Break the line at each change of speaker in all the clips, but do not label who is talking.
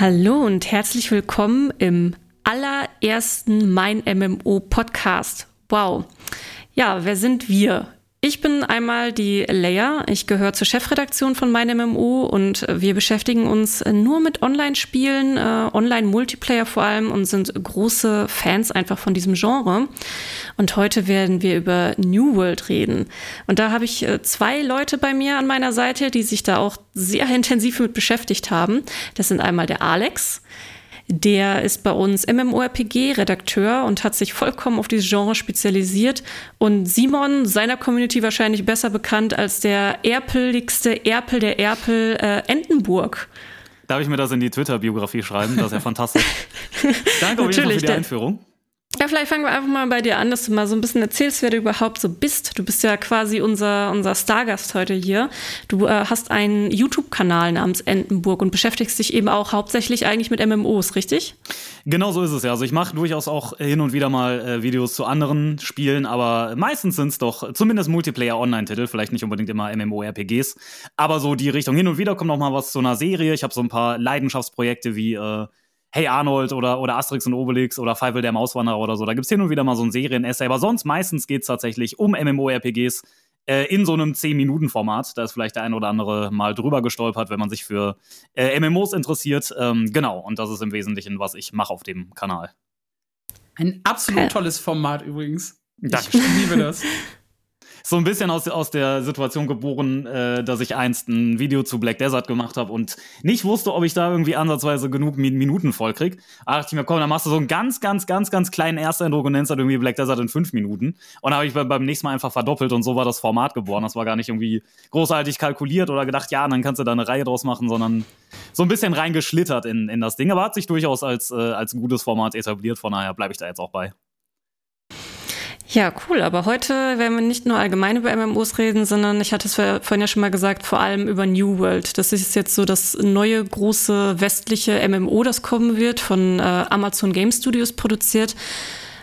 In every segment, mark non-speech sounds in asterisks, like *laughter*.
Hallo und herzlich willkommen im allerersten Mein MMO Podcast. Wow. Ja, wer sind wir? Ich bin einmal die Leia. Ich gehöre zur Chefredaktion von Mein MMO und wir beschäftigen uns nur mit Online-Spielen, äh, Online-Multiplayer vor allem und sind große Fans einfach von diesem Genre. Und heute werden wir über New World reden. Und da habe ich äh, zwei Leute bei mir an meiner Seite, die sich da auch sehr *laughs* intensiv mit beschäftigt haben. Das sind einmal der Alex. Der ist bei uns MMORPG-Redakteur und hat sich vollkommen auf dieses Genre spezialisiert. Und Simon, seiner Community wahrscheinlich besser bekannt als der erpeligste Erpel der Erpel äh, Entenburg.
Darf ich mir das in die Twitter-Biografie schreiben? Das ist ja *laughs* fantastisch. Danke auf jeden Fall für die Einführung.
Ja, vielleicht fangen wir einfach mal bei dir an, dass du mal so ein bisschen erzählst, wer du überhaupt so bist. Du bist ja quasi unser, unser Stargast heute hier. Du äh, hast einen YouTube-Kanal namens Entenburg und beschäftigst dich eben auch hauptsächlich eigentlich mit MMOs, richtig?
Genau so ist es ja. Also ich mache durchaus auch hin und wieder mal äh, Videos zu anderen Spielen, aber meistens sind es doch zumindest Multiplayer-Online-Titel, vielleicht nicht unbedingt immer MMORPGs, aber so die Richtung. Hin und wieder kommt noch mal was zu einer Serie. Ich habe so ein paar Leidenschaftsprojekte wie äh, Hey Arnold oder, oder Asterix und Obelix oder Feivel der Mauswanderer oder so. Da gibt es hin und wieder mal so ein Serien-Essay. Aber sonst meistens geht es tatsächlich um MMORPGs äh, in so einem 10-Minuten-Format. Da ist vielleicht der ein oder andere mal drüber gestolpert, wenn man sich für äh, MMOs interessiert. Ähm, genau, und das ist im Wesentlichen, was ich mache auf dem Kanal.
Ein absolut tolles Format übrigens.
Danke.
Ich liebe das. *laughs*
so ein bisschen aus, aus der Situation geboren, äh, dass ich einst ein Video zu Black Desert gemacht habe und nicht wusste, ob ich da irgendwie ansatzweise genug Min Minuten voll krieg. Da dachte ich mir, komm, dann machst du so einen ganz, ganz, ganz, ganz kleinen Ersteindruck und nennst halt irgendwie Black Desert in fünf Minuten. Und habe ich beim nächsten Mal einfach verdoppelt und so war das Format geboren. Das war gar nicht irgendwie großartig kalkuliert oder gedacht, ja, dann kannst du da eine Reihe draus machen, sondern so ein bisschen reingeschlittert in, in das Ding. Aber hat sich durchaus als, äh, als gutes Format etabliert, von daher bleibe ich da jetzt auch bei.
Ja, cool. Aber heute werden wir nicht nur allgemein über MMOs reden, sondern ich hatte es vorhin ja schon mal gesagt, vor allem über New World. Das ist jetzt so das neue große westliche MMO, das kommen wird, von äh, Amazon Game Studios produziert.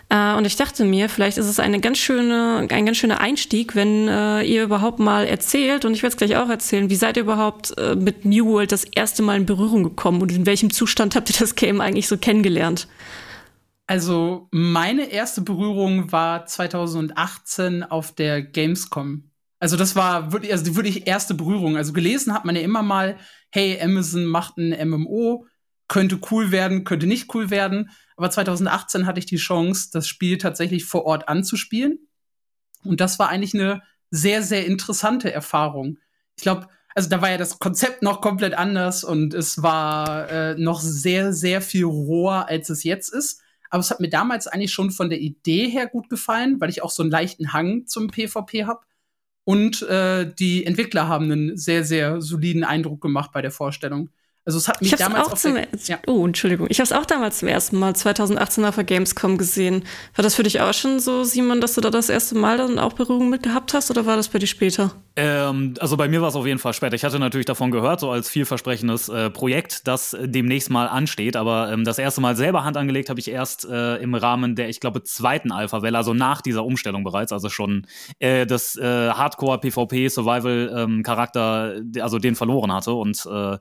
Äh, und ich dachte mir, vielleicht ist es eine ganz schöne, ein ganz schöner Einstieg, wenn äh, ihr überhaupt mal erzählt, und ich werde es gleich auch erzählen, wie seid ihr überhaupt äh, mit New World das erste Mal in Berührung gekommen und in welchem Zustand habt ihr das Game eigentlich so kennengelernt?
Also meine erste Berührung war 2018 auf der Gamescom. Also das war wirklich, also die wirklich erste Berührung. Also gelesen hat man ja immer mal, hey, Amazon macht ein MMO, könnte cool werden, könnte nicht cool werden. Aber 2018 hatte ich die Chance, das Spiel tatsächlich vor Ort anzuspielen. Und das war eigentlich eine sehr, sehr interessante Erfahrung. Ich glaube, also da war ja das Konzept noch komplett anders und es war äh, noch sehr, sehr viel roher, als es jetzt ist. Aber es hat mir damals eigentlich schon von der Idee her gut gefallen, weil ich auch so einen leichten Hang zum PvP habe. Und äh, die Entwickler haben einen sehr, sehr soliden Eindruck gemacht bei der Vorstellung. Also es hat mich damals
auch zum ja. Oh, Entschuldigung. Ich habe es auch damals zum ersten Mal 2018 auf der Gamescom gesehen. War das für dich auch schon so, Simon, dass du da das erste Mal dann auch Berührung mit gehabt hast oder war das bei dir später?
Ähm, also bei mir war es auf jeden Fall später. Ich hatte natürlich davon gehört, so als vielversprechendes äh, Projekt, das demnächst mal ansteht. Aber ähm, das erste Mal selber Hand angelegt habe ich erst äh, im Rahmen der, ich glaube, zweiten Alpha-Welle, also nach dieser Umstellung bereits. Also schon äh, das äh, Hardcore-PvP-Survival-Charakter, ähm, also den verloren hatte und äh,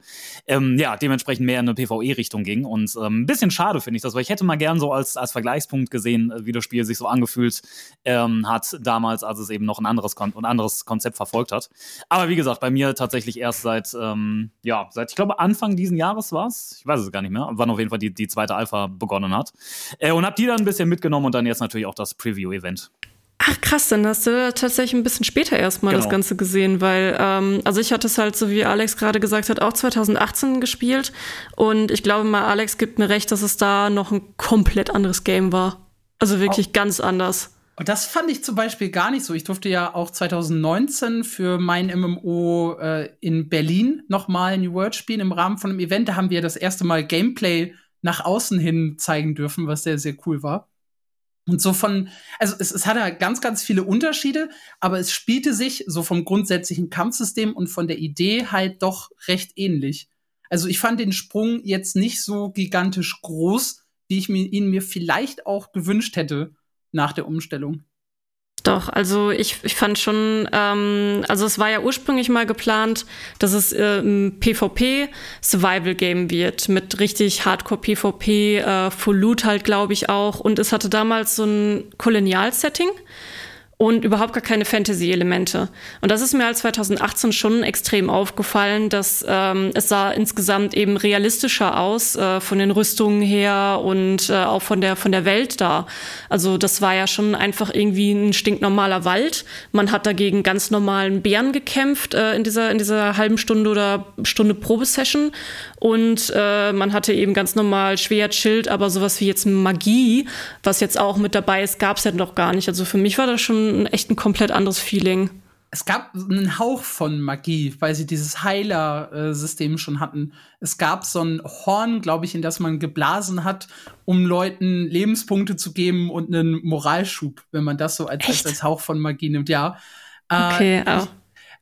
ähm, ja, dementsprechend mehr in eine PvE-Richtung ging. Und ähm, ein bisschen schade finde ich das, weil ich hätte mal gern so als, als Vergleichspunkt gesehen, äh, wie das Spiel sich so angefühlt ähm, hat damals, als es eben noch ein anderes, Kon ein anderes Konzept verfolgt hat. Aber wie gesagt, bei mir tatsächlich erst seit, ähm, ja, seit, ich glaube, Anfang diesen Jahres war es. Ich weiß es gar nicht mehr, wann auf jeden Fall die, die zweite Alpha begonnen hat. Äh, und habe die dann ein bisschen mitgenommen und dann jetzt natürlich auch das Preview-Event.
Ach krass, dann hast du tatsächlich ein bisschen später erstmal genau. das Ganze gesehen, weil, ähm, also ich hatte es halt, so wie Alex gerade gesagt hat, auch 2018 gespielt und ich glaube mal, Alex gibt mir recht, dass es da noch ein komplett anderes Game war. Also wirklich oh. ganz anders.
Und das fand ich zum Beispiel gar nicht so. Ich durfte ja auch 2019 für mein MMO äh, in Berlin nochmal New World spielen im Rahmen von einem Event. Da haben wir das erste Mal Gameplay nach außen hin zeigen dürfen, was sehr, sehr cool war. Und so von, also es, es hatte ganz, ganz viele Unterschiede, aber es spielte sich so vom grundsätzlichen Kampfsystem und von der Idee halt doch recht ähnlich. Also ich fand den Sprung jetzt nicht so gigantisch groß, wie ich mir, ihn mir vielleicht auch gewünscht hätte nach der Umstellung.
Doch, also ich, ich fand schon, ähm, also es war ja ursprünglich mal geplant, dass es äh, ein PvP-Survival-Game wird, mit richtig Hardcore-PvP, äh, Full Loot halt, glaube ich auch. Und es hatte damals so ein Kolonial-Setting und überhaupt gar keine Fantasy-Elemente. Und das ist mir halt 2018 schon extrem aufgefallen, dass ähm, es sah insgesamt eben realistischer aus äh, von den Rüstungen her und äh, auch von der von der Welt da. Also das war ja schon einfach irgendwie ein stinknormaler Wald. Man hat dagegen ganz normalen Bären gekämpft äh, in dieser in dieser halben Stunde oder Stunde Probesession und äh, man hatte eben ganz normal Schwert, Schild, aber sowas wie jetzt Magie, was jetzt auch mit dabei ist, gab es ja noch gar nicht. Also für mich war das schon echt ein komplett anderes Feeling.
Es gab einen Hauch von Magie, weil sie dieses Heiler-System schon hatten. Es gab so ein Horn, glaube ich, in das man geblasen hat, um Leuten Lebenspunkte zu geben und einen Moralschub, wenn man das so als, als, als, Hauch von Magie nimmt, ja.
Äh, okay, äh,
ich,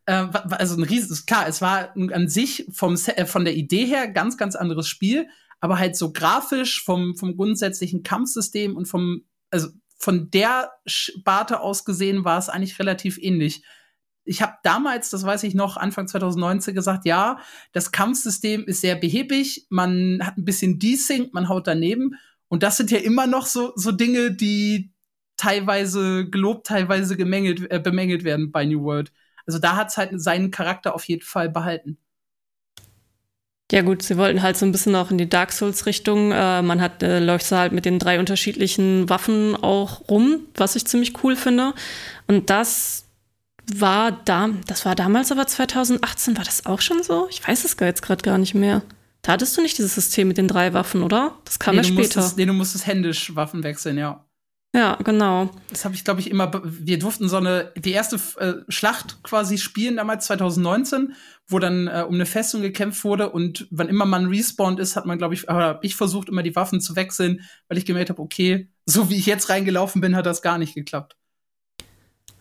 äh, also ein riesiges, klar, es war an sich vom, äh, von der Idee her ganz, ganz anderes Spiel, aber halt so grafisch vom, vom grundsätzlichen Kampfsystem und vom, also von der Sparte aus gesehen war es eigentlich relativ ähnlich. Ich habe damals, das weiß ich noch, Anfang 2019 gesagt, ja, das Kampfsystem ist sehr behäbig, man hat ein bisschen Desync, man haut daneben. Und das sind ja immer noch so, so Dinge, die teilweise gelobt, teilweise gemängelt, äh, bemängelt werden bei New World. Also da hat es halt seinen Charakter auf jeden Fall behalten.
Ja gut, sie wollten halt so ein bisschen auch in die Dark Souls-Richtung. Äh, man hat, äh, läuft halt mit den drei unterschiedlichen Waffen auch rum, was ich ziemlich cool finde. Und das war da, das war damals aber 2018, war das auch schon so? Ich weiß es gar jetzt gerade gar nicht mehr. Da hattest du nicht dieses System mit den drei Waffen, oder? Das kam nee, ja später.
Musstest, nee, du musstest händisch Waffen wechseln, ja.
Ja, genau.
Das habe ich, glaube ich, immer. Wir durften so eine die erste äh, Schlacht quasi spielen damals 2019, wo dann äh, um eine Festung gekämpft wurde und wann immer man respawned ist, hat man, glaube ich, aber ich versucht immer die Waffen zu wechseln, weil ich gemerkt habe, okay, so wie ich jetzt reingelaufen bin, hat das gar nicht geklappt.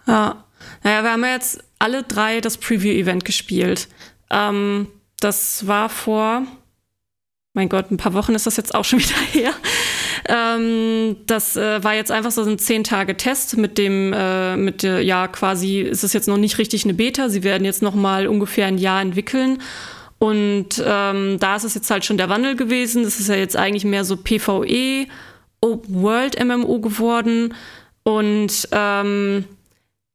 Ja, naja, wir haben ja jetzt alle drei das Preview-Event gespielt. Ähm, das war vor, mein Gott, ein paar Wochen ist das jetzt auch schon *laughs* wieder her. Ähm, das äh, war jetzt einfach so ein zehn Tage Test mit dem, äh, mit der, ja quasi ist es jetzt noch nicht richtig eine Beta. Sie werden jetzt noch mal ungefähr ein Jahr entwickeln. Und ähm, da ist es jetzt halt schon der Wandel gewesen. Das ist ja jetzt eigentlich mehr so PvE, Open World MMO geworden. Und ähm,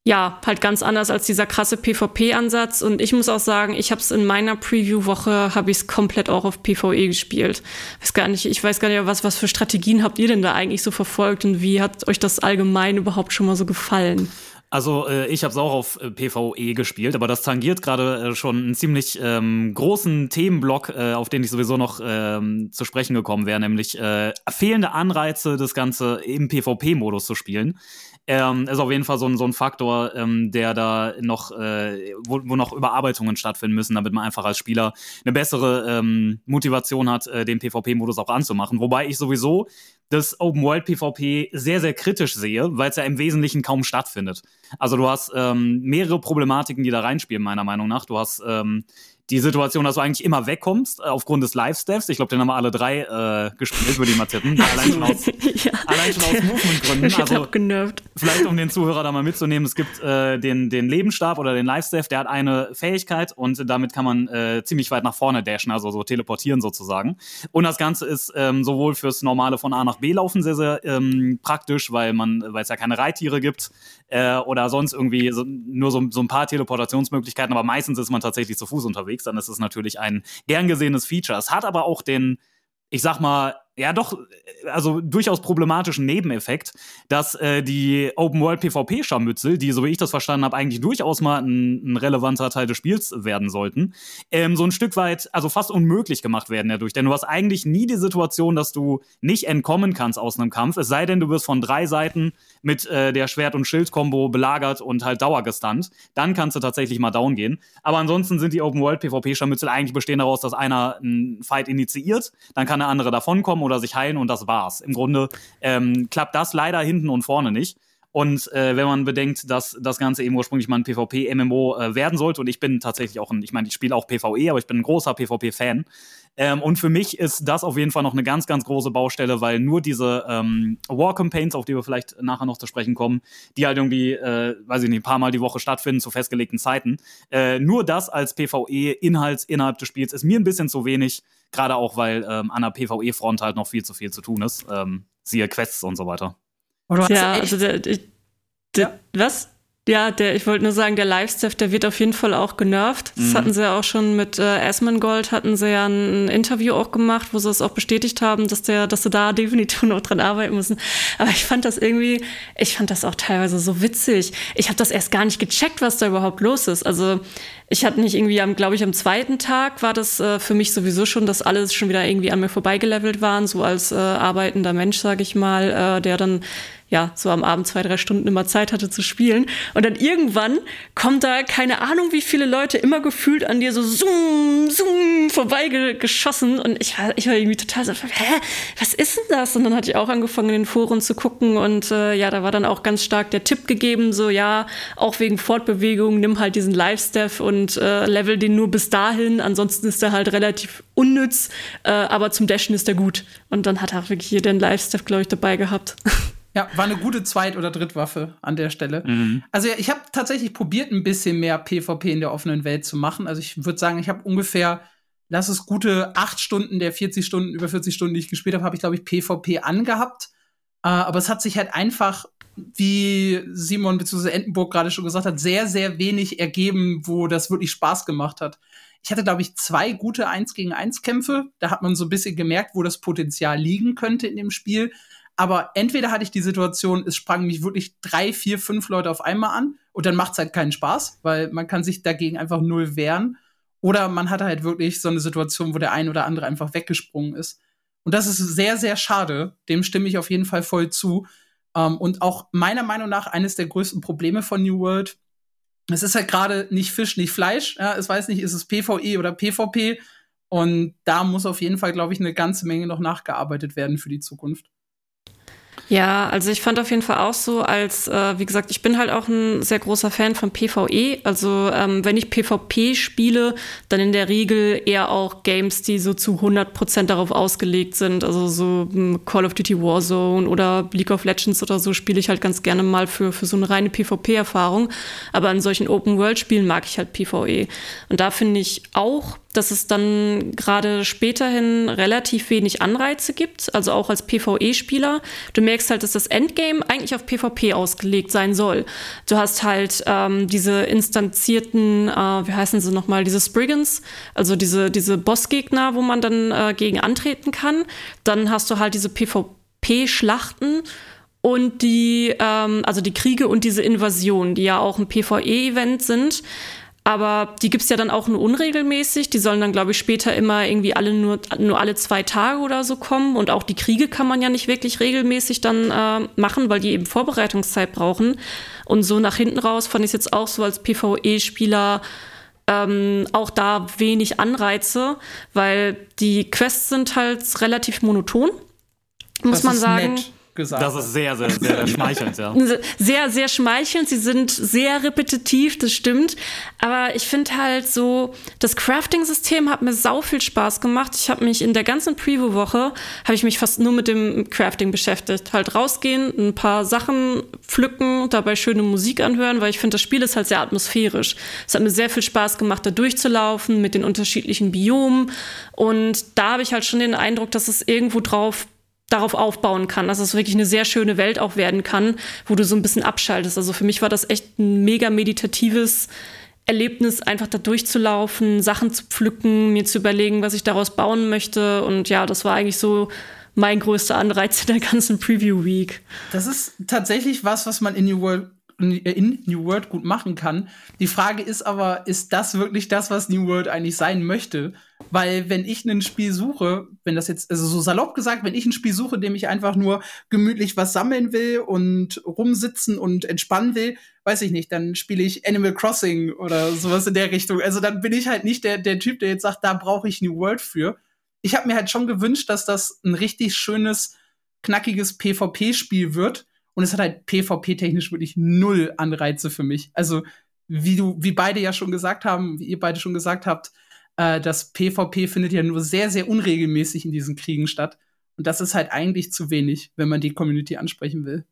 ja, halt ganz anders als dieser krasse PvP-Ansatz. Und ich muss auch sagen, ich habe es in meiner Preview-Woche, habe ich es komplett auch auf PvE gespielt. Weiß gar nicht, ich weiß gar nicht, was, was für Strategien habt ihr denn da eigentlich so verfolgt und wie hat euch das allgemein überhaupt schon mal so gefallen?
Also äh, ich habe es auch auf äh, PvE gespielt, aber das tangiert gerade äh, schon einen ziemlich ähm, großen Themenblock, äh, auf den ich sowieso noch ähm, zu sprechen gekommen wäre, nämlich äh, fehlende Anreize, das Ganze im PvP-Modus zu spielen ähm, ist auf jeden Fall so ein, so ein Faktor, ähm, der da noch, äh, wo, wo noch Überarbeitungen stattfinden müssen, damit man einfach als Spieler eine bessere ähm, Motivation hat, äh, den PvP-Modus auch anzumachen. Wobei ich sowieso das Open World PvP sehr, sehr kritisch sehe, weil es ja im Wesentlichen kaum stattfindet. Also du hast ähm, mehrere Problematiken, die da reinspielen, meiner Meinung nach. Du hast ähm, die Situation, dass du eigentlich immer wegkommst, äh, aufgrund des Live-Steps. Ich glaube, den haben wir alle drei äh, gespielt, würde ich mal tippen. *laughs* allein schon aus, *laughs* ja. allein schon aus Movement-Gründen.
Also, genervt.
vielleicht um den Zuhörer da mal mitzunehmen, es gibt äh, den, den Lebensstab oder den Live-Step, der hat eine Fähigkeit und damit kann man äh, ziemlich weit nach vorne dashen, also so teleportieren sozusagen. Und das Ganze ist ähm, sowohl fürs normale von A nach B laufen sehr, sehr ähm, praktisch, weil man, weil es ja keine Reittiere gibt äh, oder sonst irgendwie so, nur so, so ein paar Teleportationsmöglichkeiten, aber meistens ist man tatsächlich zu Fuß unterwegs unterwegs, dann ist es natürlich ein gern gesehenes Feature. Es hat aber auch den, ich sag mal, ja doch, also durchaus problematischen Nebeneffekt, dass äh, die Open-World-PvP-Scharmützel, die, so wie ich das verstanden habe, eigentlich durchaus mal ein, ein, relevanter Teil des Spiels werden sollten, ähm, so ein Stück weit, also fast unmöglich gemacht werden dadurch. Denn du hast eigentlich nie die Situation, dass du nicht entkommen kannst aus einem Kampf, es sei denn, du wirst von drei Seiten mit äh, der Schwert- und Schild-Kombo belagert und halt dauergestunt. Dann kannst du tatsächlich mal down gehen. Aber ansonsten sind die Open-World-PvP-Scharmützel eigentlich bestehen daraus, dass einer einen Fight initiiert, dann kann der andere davonkommen oder sich heilen und das war's. Im Grunde ähm, klappt das leider hinten und vorne nicht. Und äh, wenn man bedenkt, dass das Ganze eben ursprünglich mal ein PvP-MMO äh, werden sollte, und ich bin tatsächlich auch ein, ich meine, ich spiele auch PvE, aber ich bin ein großer PvP-Fan, Ähm, und für mich ist das auf jeden Fall noch eine ganz, ganz große Baustelle, weil nur diese ähm, War Campaigns, auf die wir vielleicht nachher noch zu sprechen kommen, die halt irgendwie, äh, weiß ich nicht, ein paar Mal die Woche stattfinden zu festgelegten Zeiten, äh, nur das als PvE-Inhalt innerhalb des Spiels ist mir ein bisschen zu wenig, gerade auch, weil ähm, an der PvE-Front halt noch viel zu viel zu tun ist. Ähm, siehe Quests und so weiter.
Ja, also der, der, der, was? Ja, der, ich wollte nur sagen, der Live-Stuff, der wird auf jeden Fall auch genervt. Das mhm. hatten sie ja auch schon mit äh, Asmongold, hatten sie ja ein, Interview auch gemacht, wo sie es auch bestätigt haben, dass der, dass sie da *laughs* definitiv noch dran arbeiten müssen. Aber ich fand das irgendwie, ich fand das auch teilweise so witzig. Ich habe das erst gar nicht gecheckt, was da überhaupt los ist. Also ich hatte nicht irgendwie am, glaube ich, am zweiten Tag war das äh, für mich sowieso schon, dass alles schon wieder irgendwie an mir vorbeigelevelt waren, so als äh, arbeitender Mensch, sage ich mal, äh, der dann ja, so am Abend zwei, drei Stunden immer Zeit hatte zu spielen. Und dann irgendwann kommt da keine Ahnung, wie viele Leute immer gefühlt an dir so zoom, zoom vorbeigeschossen. Und ich war, ich war irgendwie total so, hä, was ist denn das? Und dann hatte ich auch angefangen, in den Foren zu gucken. Und äh, ja, da war dann auch ganz stark der Tipp gegeben, so ja, auch wegen Fortbewegung, nimm halt diesen Live-Staff und äh, level den nur bis dahin. Ansonsten ist er halt relativ unnütz, äh, aber zum Dashen ist er gut. Und dann hat er wirklich hier den Live-Staff, glaube ich, dabei gehabt. *laughs*
Ja, war eine gute Zweit- oder Drittwaffe an der Stelle. Mhm. Also ja, ich habe tatsächlich probiert, ein bisschen mehr PvP in der offenen Welt zu machen. Also ich würde sagen, ich habe ungefähr, lass es gute acht Stunden der 40 Stunden, über 40 Stunden, die ich gespielt habe, habe ich, glaube ich, PvP angehabt. Äh, aber es hat sich halt einfach, wie Simon bzw. Entenburg gerade schon gesagt hat, sehr, sehr wenig ergeben, wo das wirklich Spaß gemacht hat. Ich hatte, glaube ich, zwei gute 1 gegen 1 Kämpfe. Da hat man so ein bisschen gemerkt, wo das Potenzial liegen könnte in dem Spiel. Aber entweder hatte ich die Situation, es sprangen mich wirklich drei, vier, fünf Leute auf einmal an und dann macht es halt keinen Spaß, weil man kann sich dagegen einfach null wehren. Oder man hatte halt wirklich so eine Situation, wo der ein oder andere einfach weggesprungen ist. Und das ist sehr, sehr schade. Dem stimme ich auf jeden Fall voll zu. Um, ähm, und auch meiner Meinung nach eines der größten Probleme von New World. Es ist halt gerade nicht Fisch, nicht Fleisch. Ja, es weiß nicht, ist es PvE oder PvP. Und da muss auf jeden Fall, glaube ich, eine ganze Menge noch nachgearbeitet werden für die Zukunft.
Ja, also ich fand auf jeden Fall auch so, als, äh, wie gesagt, ich bin halt auch ein sehr großer Fan von PvE. Also ähm, wenn ich PvP spiele, dann in der Regel eher auch Games, die so zu 100% darauf ausgelegt sind. Also so hm, Call of Duty Warzone oder League of Legends oder so spiele ich halt ganz gerne mal für, für so eine reine PvP-Erfahrung. Aber an solchen Open-World-Spielen mag ich halt PvE. Und da finde ich auch, dass es dann gerade späterhin relativ wenig Anreize gibt, also auch als PvE-Spieler. Du merkst halt, dass das Endgame eigentlich auf PvP ausgelegt sein soll. Du hast halt ähm, diese instanzierten, äh, wie heißen sie nochmal, diese Spriggans, also diese, diese Bossgegner, wo man dann äh, gegen antreten kann. Dann hast du halt diese PvP-Schlachten und die, ähm, also die Kriege und diese Invasion, die ja auch ein PvE-Event sind. Aber die gibt's ja dann auch nur unregelmäßig. Die sollen dann, glaube ich, später immer irgendwie alle nur, nur alle zwei Tage oder so kommen. Und auch die Kriege kann man ja nicht wirklich regelmäßig dann äh, machen, weil die eben Vorbereitungszeit brauchen. Und so nach hinten raus fand ich es jetzt auch so als PvE-Spieler ähm, auch da wenig Anreize, weil die Quests sind halt relativ monoton, muss das man sagen. Nett
gesagt Das ist sehr, sehr, sehr schmeichelnd, ja. *laughs*
Sehr, sehr schmeichelnd. Sie sind sehr repetitiv, das stimmt. Aber ich finde halt so, das Crafting-System hat mir sau viel Spaß gemacht. Ich habe mich in der ganzen Preview-Woche, habe ich mich fast nur mit dem Crafting beschäftigt. Halt rausgehen, ein paar Sachen pflücken, dabei schöne Musik anhören, weil ich finde, das Spiel ist halt sehr atmosphärisch. Es hat mir sehr viel Spaß gemacht, da durchzulaufen mit den unterschiedlichen Biomen. Und da habe ich halt schon den Eindruck, dass es irgendwo drauf darauf aufbauen kann, dass es wirklich eine sehr schöne Welt auch werden kann, wo du so ein bisschen abschaltest. Also für mich war das echt ein mega meditatives Erlebnis, einfach da durchzulaufen, Sachen zu pflücken, mir zu überlegen, was ich daraus bauen möchte. Und ja, das war eigentlich so mein größter Anreiz in der ganzen Preview Week.
Das ist tatsächlich was, was man in New World in New World gut machen kann. Die Frage ist aber, ist das wirklich das, was New World eigentlich sein möchte? Weil wenn ich ein Spiel suche, wenn das jetzt, also so salopp gesagt, wenn ich ein Spiel suche, dem ich einfach nur gemütlich was sammeln will und rumsitzen und entspannen will, weiß ich nicht, dann spiele ich Animal Crossing oder sowas in der Richtung. Also dann bin ich halt nicht der, der Typ, der jetzt sagt, da brauche ich New World für. Ich habe mir halt schon gewünscht, dass das ein richtig schönes, knackiges PvP-Spiel wird und es hat halt PvP-technisch wirklich null Anreize für mich. Also, wie du, wie beide ja schon gesagt haben, wie ihr beide schon gesagt habt, Äh, das PvP findet ja nur sehr, sehr unregelmäßig in diesen Kriegen statt. Und das ist halt eigentlich zu wenig, wenn man die Community ansprechen will.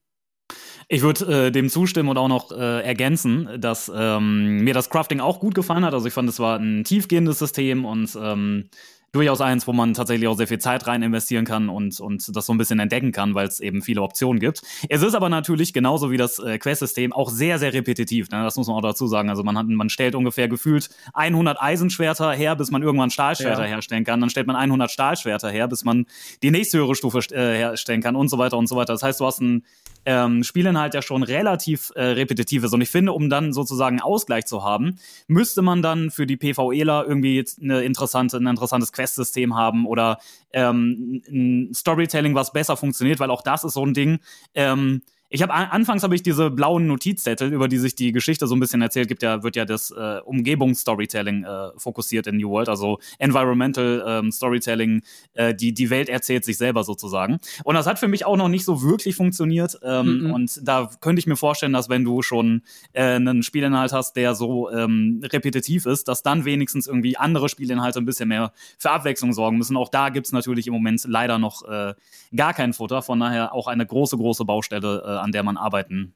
Ich würde äh, dem zustimmen und auch noch äh, ergänzen, dass ähm, mir das Crafting auch gut gefallen hat. Also ich fand, es war ein tiefgehendes System und ähm, durchaus eins, wo man tatsächlich auch sehr viel Zeit rein investieren kann und, und das so ein bisschen entdecken kann, weil es eben viele Optionen gibt. Es ist aber natürlich genauso wie das äh, Quest-System auch sehr, sehr repetitiv. Ne? Das muss man auch dazu sagen. Also man, hat, man stellt ungefähr gefühlt 100 Eisenschwerter her, bis man irgendwann Stahlschwerter ja. herstellen kann. Dann stellt man 100 Stahlschwerter her, bis man die nächste höhere Stufe äh, herstellen kann und so weiter und so weiter. Das heißt, du hast ein ähm, Spielinhalt ja schon relativ äh, repetitiv ist. Und ich finde, um dann sozusagen Ausgleich zu haben, müsste man dann für die PvEler irgendwie jetzt eine interessante, ein interessantes Quest Quest-System haben oder ähm, ein Storytelling, was besser funktioniert, weil auch das ist so ein Ding. Ähm, ich habe anfangs habe ich diese blauen Notizzettel, über die sich die Geschichte so ein bisschen erzählt, gibt ja wird ja das äh, Umgebungsstorytelling äh, fokussiert in New World, also Environmental ähm, Storytelling, äh, die die Welt erzählt sich selber sozusagen. Und das hat für mich auch noch nicht so wirklich funktioniert. Ähm, mhm. Und da könnte ich mir vorstellen, dass wenn du schon äh, einen Spielinhalt hast, der so ähm, repetitiv ist, dass dann wenigstens irgendwie andere Spielinhalte ein bisschen mehr für Abwechslung sorgen müssen. Auch da gibt es natürlich im Moment leider noch äh, gar kein Futter. Von daher auch eine große große Baustelle an der man arbeiten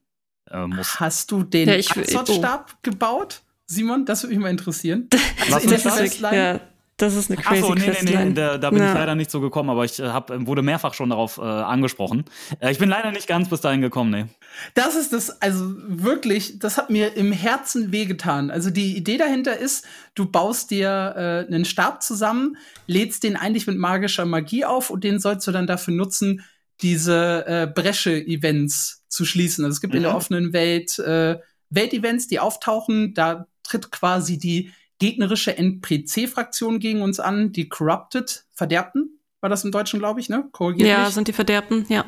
äh, muss.
Hast du den ja, Axot-Stab oh. gebaut, Simon? Das würde mich mal interessieren.
Also in der ja, das ist eine crazy Ach so, nee, nee, nee,
da, da bin ja. ich leider nicht so gekommen, aber ich äh, hab, wurde mehrfach schon darauf äh, angesprochen. Äh, ich bin leider nicht ganz bis dahin gekommen, nee.
Das ist das, also wirklich, das hat mir im Herzen wehgetan. Also die Idee dahinter ist, du baust dir äh, einen Stab zusammen, lädst den eigentlich mit magischer Magie auf und den sollst du dann dafür nutzen, diese äh, Bresche-Events zu schließen. Also es gibt mhm. in der mhm. offenen Welt äh, Welt-Events, die auftauchen. Da tritt quasi die gegnerische NPC-Fraktion gegen uns an, die Corrupted Verderbten. War das im Deutschen, glaube ich, ne?
Korrigiert ja, mich. sind die Verderbten, ja.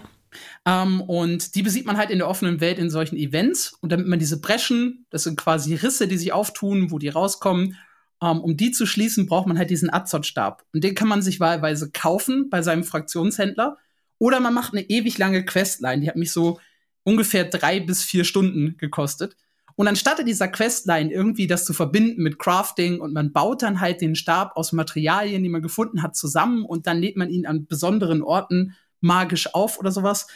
Ähm, und die besieht man halt in der offenen Welt in solchen Events. Und damit man diese Breschen, das sind quasi Risse, die sich auftun, wo die rauskommen, ähm, um die zu schließen, braucht man halt diesen Azot-Stab. Und den kann man sich wahlweise kaufen bei seinem Fraktionshändler. Oder man macht eine ewig lange Questline, die hat mich so ungefähr drei bis vier Stunden gekostet. Und anstatt dieser Questline irgendwie das zu verbinden mit Crafting und man baut dann halt den Stab aus Materialien, die man gefunden hat, zusammen und dann lädt man ihn an besonderen Orten magisch auf oder sowas,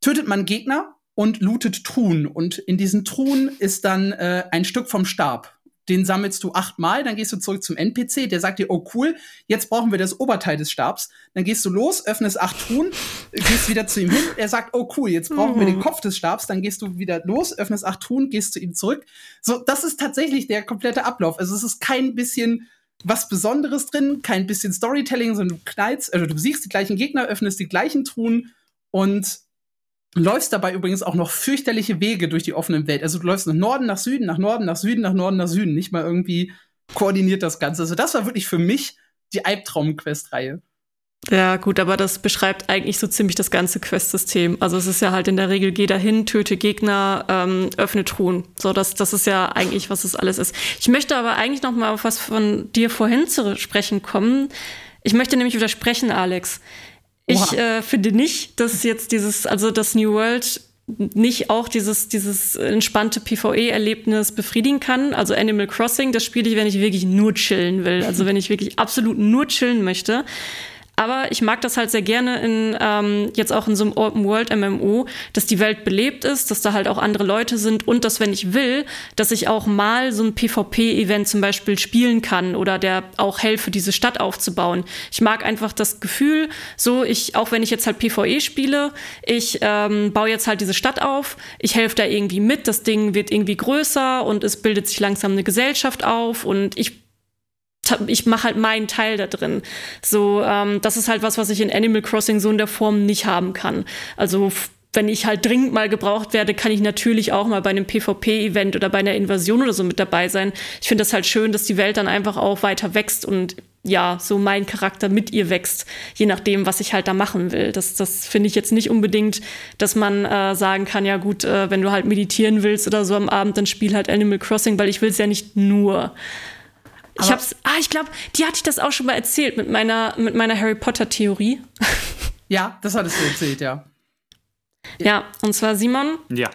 tötet man Gegner und lootet Truhen. Und in diesen Truhen ist dann äh, ein Stück vom Stab den sammelst du achtmal, dann gehst du zurück zum NPC, der sagt dir, oh cool, jetzt brauchen wir das Oberteil des Stabs. Dann gehst du los, öffnest acht Truhen, gehst wieder zu ihm hin, er sagt, oh cool, jetzt brauchen mhm. wir den mhm. Kopf des Stabs, dann gehst du wieder los, öffnest acht Truhen, gehst zu ihm zurück. So, das ist tatsächlich der komplette Ablauf. Also es ist kein bisschen was Besonderes drin, kein bisschen Storytelling, sondern du knallst, also du siehst die gleichen Gegner, öffnest die gleichen Truhen und läufst dabei übrigens auch noch fürchterliche Wege durch die offene Welt. Also du läufst nach Norden, nach Süden, nach Norden, nach Süden, nach Norden, nach Süden. Nicht mal irgendwie koordiniert das Ganze. Also das war wirklich für mich die Albtraum-Quest-Reihe.
Ja, gut, aber das beschreibt eigentlich so ziemlich das ganze Quest-System. Also es ist ja halt in der Regel, geh dahin, töte Gegner, ähm, öffne Truhen. So, das, das ist ja eigentlich, was es alles ist. Ich möchte aber eigentlich noch mal auf was von dir vorhin zu sprechen kommen. Ich möchte nämlich widersprechen, Alex. Ich äh, finde nicht, dass jetzt dieses, also das New World nicht auch dieses, dieses entspannte PvE-Erlebnis befriedigen kann. Also Animal Crossing, das spiele ich, wenn ich wirklich nur chillen will. Also wenn ich wirklich absolut nur chillen möchte. Aber ich mag das halt sehr gerne in ähm, jetzt auch in so einem Open World MMO, dass die Welt belebt ist, dass da halt auch andere Leute sind und dass, wenn ich will, dass ich auch mal so ein PvP-Event zum Beispiel spielen kann oder der auch helfe, diese Stadt aufzubauen. Ich mag einfach das Gefühl, so ich, auch wenn ich jetzt halt PvE spiele, ich ähm, baue jetzt halt diese Stadt auf, ich helfe da irgendwie mit, das Ding wird irgendwie größer und es bildet sich langsam eine Gesellschaft auf und ich ich mache halt meinen Teil da drin. So, ähm, das ist halt was, was ich in Animal Crossing so in der Form nicht haben kann. Also wenn ich halt dringend mal gebraucht werde, kann ich natürlich auch mal bei einem PvP-Event oder bei einer Invasion oder so mit dabei sein. Ich finde das halt schön, dass die Welt dann einfach auch weiter wächst und ja, so mein Charakter mit ihr wächst, je nachdem, was ich halt da machen will. Das, das finde ich jetzt nicht unbedingt, dass man äh, sagen kann, ja gut, äh, wenn du halt meditieren willst oder so am Abend, dann spiel halt Animal Crossing, weil ich will es ja nicht nur. Ich hab's, ah, ich glaube, die hatte ich das auch schon mal erzählt mit meiner, mit meiner Harry Potter Theorie. *laughs*
Ja, das hattest du erzählt, ja.
Ja, und zwar Simon.
Ja.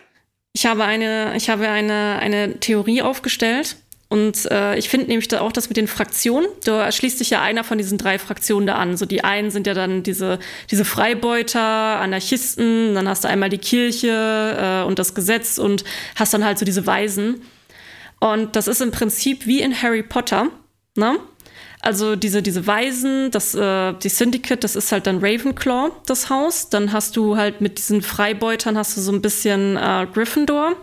Ich habe eine, ich habe eine, eine Theorie aufgestellt Und äh, ich finde nämlich da auch das mit den Fraktionen. Da schließt sich ja einer von diesen drei Fraktionen da an. So die einen sind ja dann diese, diese Freibeuter, Anarchisten, dann hast du einmal die Kirche äh, und das Gesetz und hast dann halt so diese Weisen. Und das ist im Prinzip wie in Harry Potter. Ne? Also diese, diese Weisen, das, äh, die Syndicate, das ist halt dann Ravenclaw, das Haus. Dann hast du halt mit diesen Freibeutern hast du so ein bisschen äh, Gryffindor.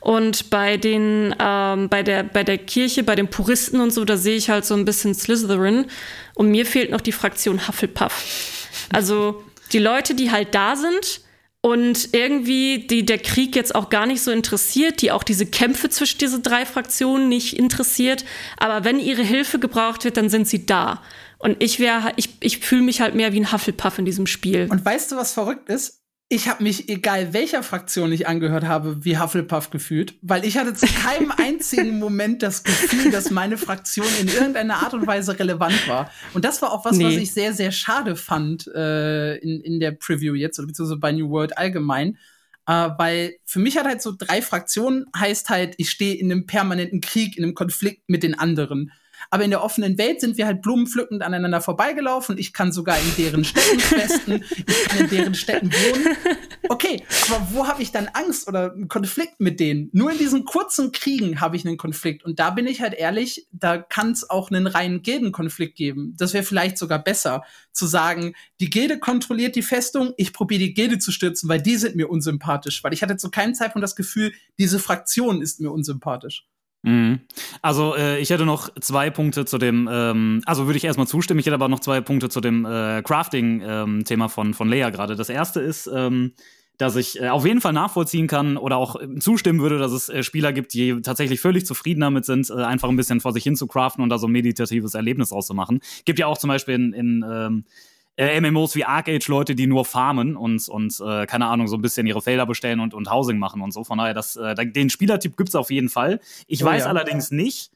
Und bei den, ähm, bei der, bei der Kirche, bei den Puristen und so, da sehe ich halt so ein bisschen Slytherin. Und mir fehlt noch die Fraktion Hufflepuff. Also die Leute, die halt da sind, und irgendwie die der Krieg jetzt auch gar nicht so interessiert, die auch diese Kämpfe zwischen diesen drei Fraktionen nicht interessiert. Aber wenn ihre Hilfe gebraucht wird, dann sind sie da. Und ich wäre, ich, ich fühle mich halt mehr wie ein Hufflepuff in diesem Spiel.
Und weißt du, was verrückt ist? Ich habe mich, egal welcher Fraktion ich angehört habe, wie Hufflepuff gefühlt, weil ich hatte zu keinem *laughs* einzigen Moment das Gefühl, dass meine Fraktion in irgendeiner Art und Weise relevant war. Und das war auch was, nee. was ich sehr, sehr schade fand äh, in, in der Preview jetzt, oder beziehungsweise bei New World allgemein. Äh, weil für mich hat halt so drei Fraktionen heißt halt, ich stehe in einem permanenten Krieg, in einem Konflikt mit den anderen. Aber in der offenen Welt sind wir halt blumenpflückend aneinander vorbeigelaufen. Ich kann sogar in deren Städten festen. Ich kann in deren Städten wohnen. Okay, aber wo habe ich dann Angst oder einen Konflikt mit denen? Nur in diesen kurzen Kriegen habe ich einen Konflikt. Und da bin ich halt ehrlich, da kann es auch einen reinen Gildenkonflikt geben. Das wäre vielleicht sogar besser, zu sagen, die Gilde kontrolliert die Festung, ich probiere die Gilde zu stürzen, weil die sind mir unsympathisch. Weil ich hatte zu keinem Zeitpunkt das Gefühl, diese Fraktion ist mir unsympathisch.
Mhm. Also äh, ich hätte noch zwei Punkte zu dem, ähm, also würde ich erstmal zustimmen, ich hätte aber noch zwei Punkte zu dem äh, Crafting-Thema ähm, von, von Leia gerade. Das erste ist, ähm, dass ich äh, auf jeden Fall nachvollziehen kann oder auch äh, zustimmen würde, dass es äh, Spieler gibt, die tatsächlich völlig zufrieden damit sind, äh, einfach ein bisschen vor sich hin zu craften und da so ein meditatives Erlebnis auszumachen. Gibt ja auch zum Beispiel in, in ähm, äh, MMOs wie Arcade Leute, die nur farmen und, und äh, keine Ahnung, so ein bisschen ihre Felder bestellen und, und Housing machen und so. Von daher, das, äh, den Spielertyp gibt's auf jeden Fall. Ich oh, weiß ja. allerdings nicht,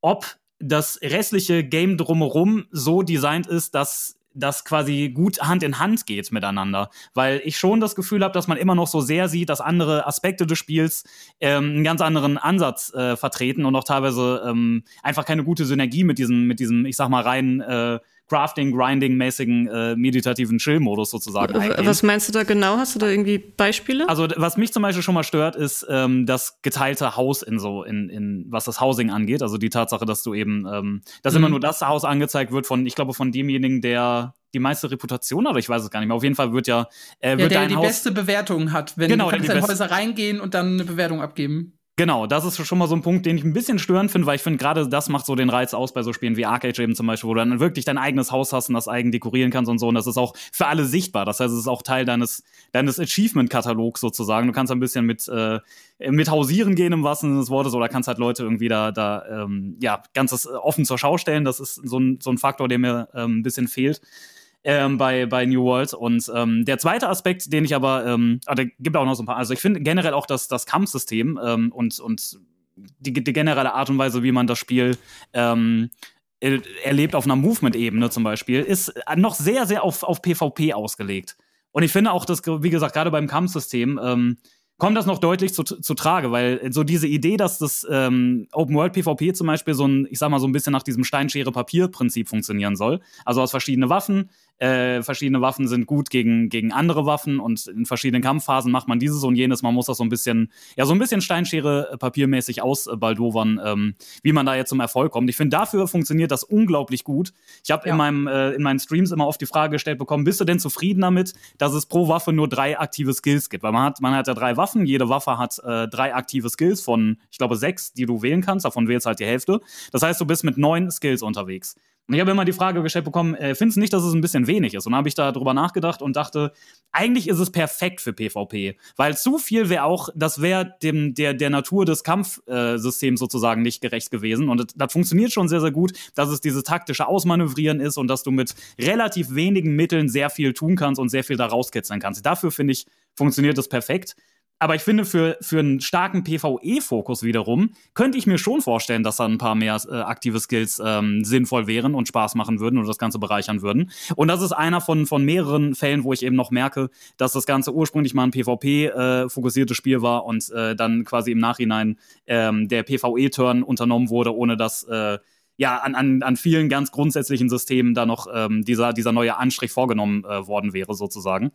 ob das restliche Game drumherum so designt ist, dass das quasi gut Hand in Hand geht miteinander. Weil ich schon das Gefühl habe, dass man immer noch so sehr sieht, dass andere Aspekte des Spiels ähm, einen ganz anderen Ansatz äh, vertreten und auch teilweise ähm, einfach keine gute Synergie mit diesem, mit diesem, ich sag mal, rein äh, Crafting, Grinding-mäßigen äh, meditativen Chill-Modus sozusagen
eingehen. Was meinst du da genau? Hast du da irgendwie Beispiele?
Also was mich zum Beispiel schon mal stört, ist ähm, das geteilte Haus in so, in, in was das Housing angeht. Also die Tatsache, dass du eben, ähm, dass mhm. immer nur das Haus angezeigt wird von, ich glaube, von demjenigen, der die meiste Reputation hat, ich weiß es gar nicht mehr. Auf jeden Fall wird ja,
äh, wird ja, der die Haus beste Bewertung hat, wenn genau, du kannst in Häuser reingehen und dann eine Bewertung abgeben.
Genau, das ist schon mal so ein Punkt, den ich ein bisschen störend finde, weil ich finde, gerade das macht so den Reiz aus bei so Spielen wie Arcade eben zum Beispiel, wo du dann wirklich dein eigenes Haus hast und das eigen dekorieren kannst und so. Und das ist auch für alle sichtbar. Das heißt, es ist auch Teil deines, deines Achievement-Katalogs sozusagen. Du kannst ein bisschen mit, äh, mit hausieren gehen im wahrsten Sinne des Wortes oder kannst halt Leute irgendwie da, da ähm, ja, ganzes äh, offen zur Schau stellen. Das ist so ein, so ein Faktor, der mir ähm, ein bisschen fehlt ähm, bei, bei New World. Und ähm, der zweite Aspekt, den ich aber, ähm, ah, da gibt auch noch so ein paar, also ich finde generell auch das, das Kampfsystem ähm, und, und die, die generelle Art und Weise, wie man das Spiel ähm, erlebt auf einer Movement-Ebene zum Beispiel, ist noch sehr, sehr auf, auf PvP ausgelegt. Und ich finde auch, dass, wie gesagt, gerade beim Kampfsystem, ähm, kommt das noch deutlich zu, zu Trage, weil so diese Idee, dass das ähm, Open World PvP zum Beispiel so ein, ich sag mal, so ein bisschen nach diesem Steinschere-Papier-Prinzip funktionieren soll. Also aus verschiedene Waffen, äh, verschiedene Waffen sind gut gegen, gegen andere Waffen und in verschiedenen Kampfphasen macht man dieses und jenes. Man muss das so ein bisschen, ja, so ein bisschen Steinschere-Papiermäßig ausbaldowern, ähm, wie man da jetzt zum Erfolg kommt. Ich finde, dafür funktioniert das unglaublich gut. Ich habe ja. in, meinem, äh, in meinen Streams immer oft die Frage gestellt bekommen, bist du denn zufrieden damit, dass es pro Waffe nur drei aktive Skills gibt? Weil man hat, man hat ja drei Waffen, jede Waffe hat äh, drei aktive Skills von, ich glaube, sechs, die du wählen kannst. Davon wählst halt die Hälfte. Das heißt, du bist mit neun Skills unterwegs. Und ich habe immer die Frage gestellt bekommen, äh, findest du nicht, dass es ein bisschen wenig ist? Und dann habe ich da drüber nachgedacht und dachte, eigentlich ist es perfekt für PvP. Weil zu viel wäre auch, das wäre dem, der, der Natur des Kampfsystems äh, sozusagen nicht gerecht gewesen. Und das, das funktioniert schon sehr, sehr gut, dass es dieses taktische Ausmanövrieren ist und dass du mit relativ wenigen Mitteln sehr viel tun kannst und sehr viel da rauskitzeln kannst. Dafür finde ich, funktioniert das perfekt. Aber ich finde, für, für einen starken PvE-Fokus wiederum könnte ich mir schon vorstellen, dass da ein paar mehr äh, aktive Skills ähm, sinnvoll wären und Spaß machen würden und das Ganze bereichern würden. Und das ist einer von, von mehreren Fällen, wo ich eben noch merke, dass das Ganze ursprünglich mal ein PvP-fokussiertes äh, Spiel war und äh, dann quasi im Nachhinein ähm, der PvE-Turn unternommen wurde, ohne dass äh, ja, an, an, an vielen ganz grundsätzlichen Systemen da noch ähm, dieser, dieser neue Anstrich vorgenommen äh, worden wäre, sozusagen.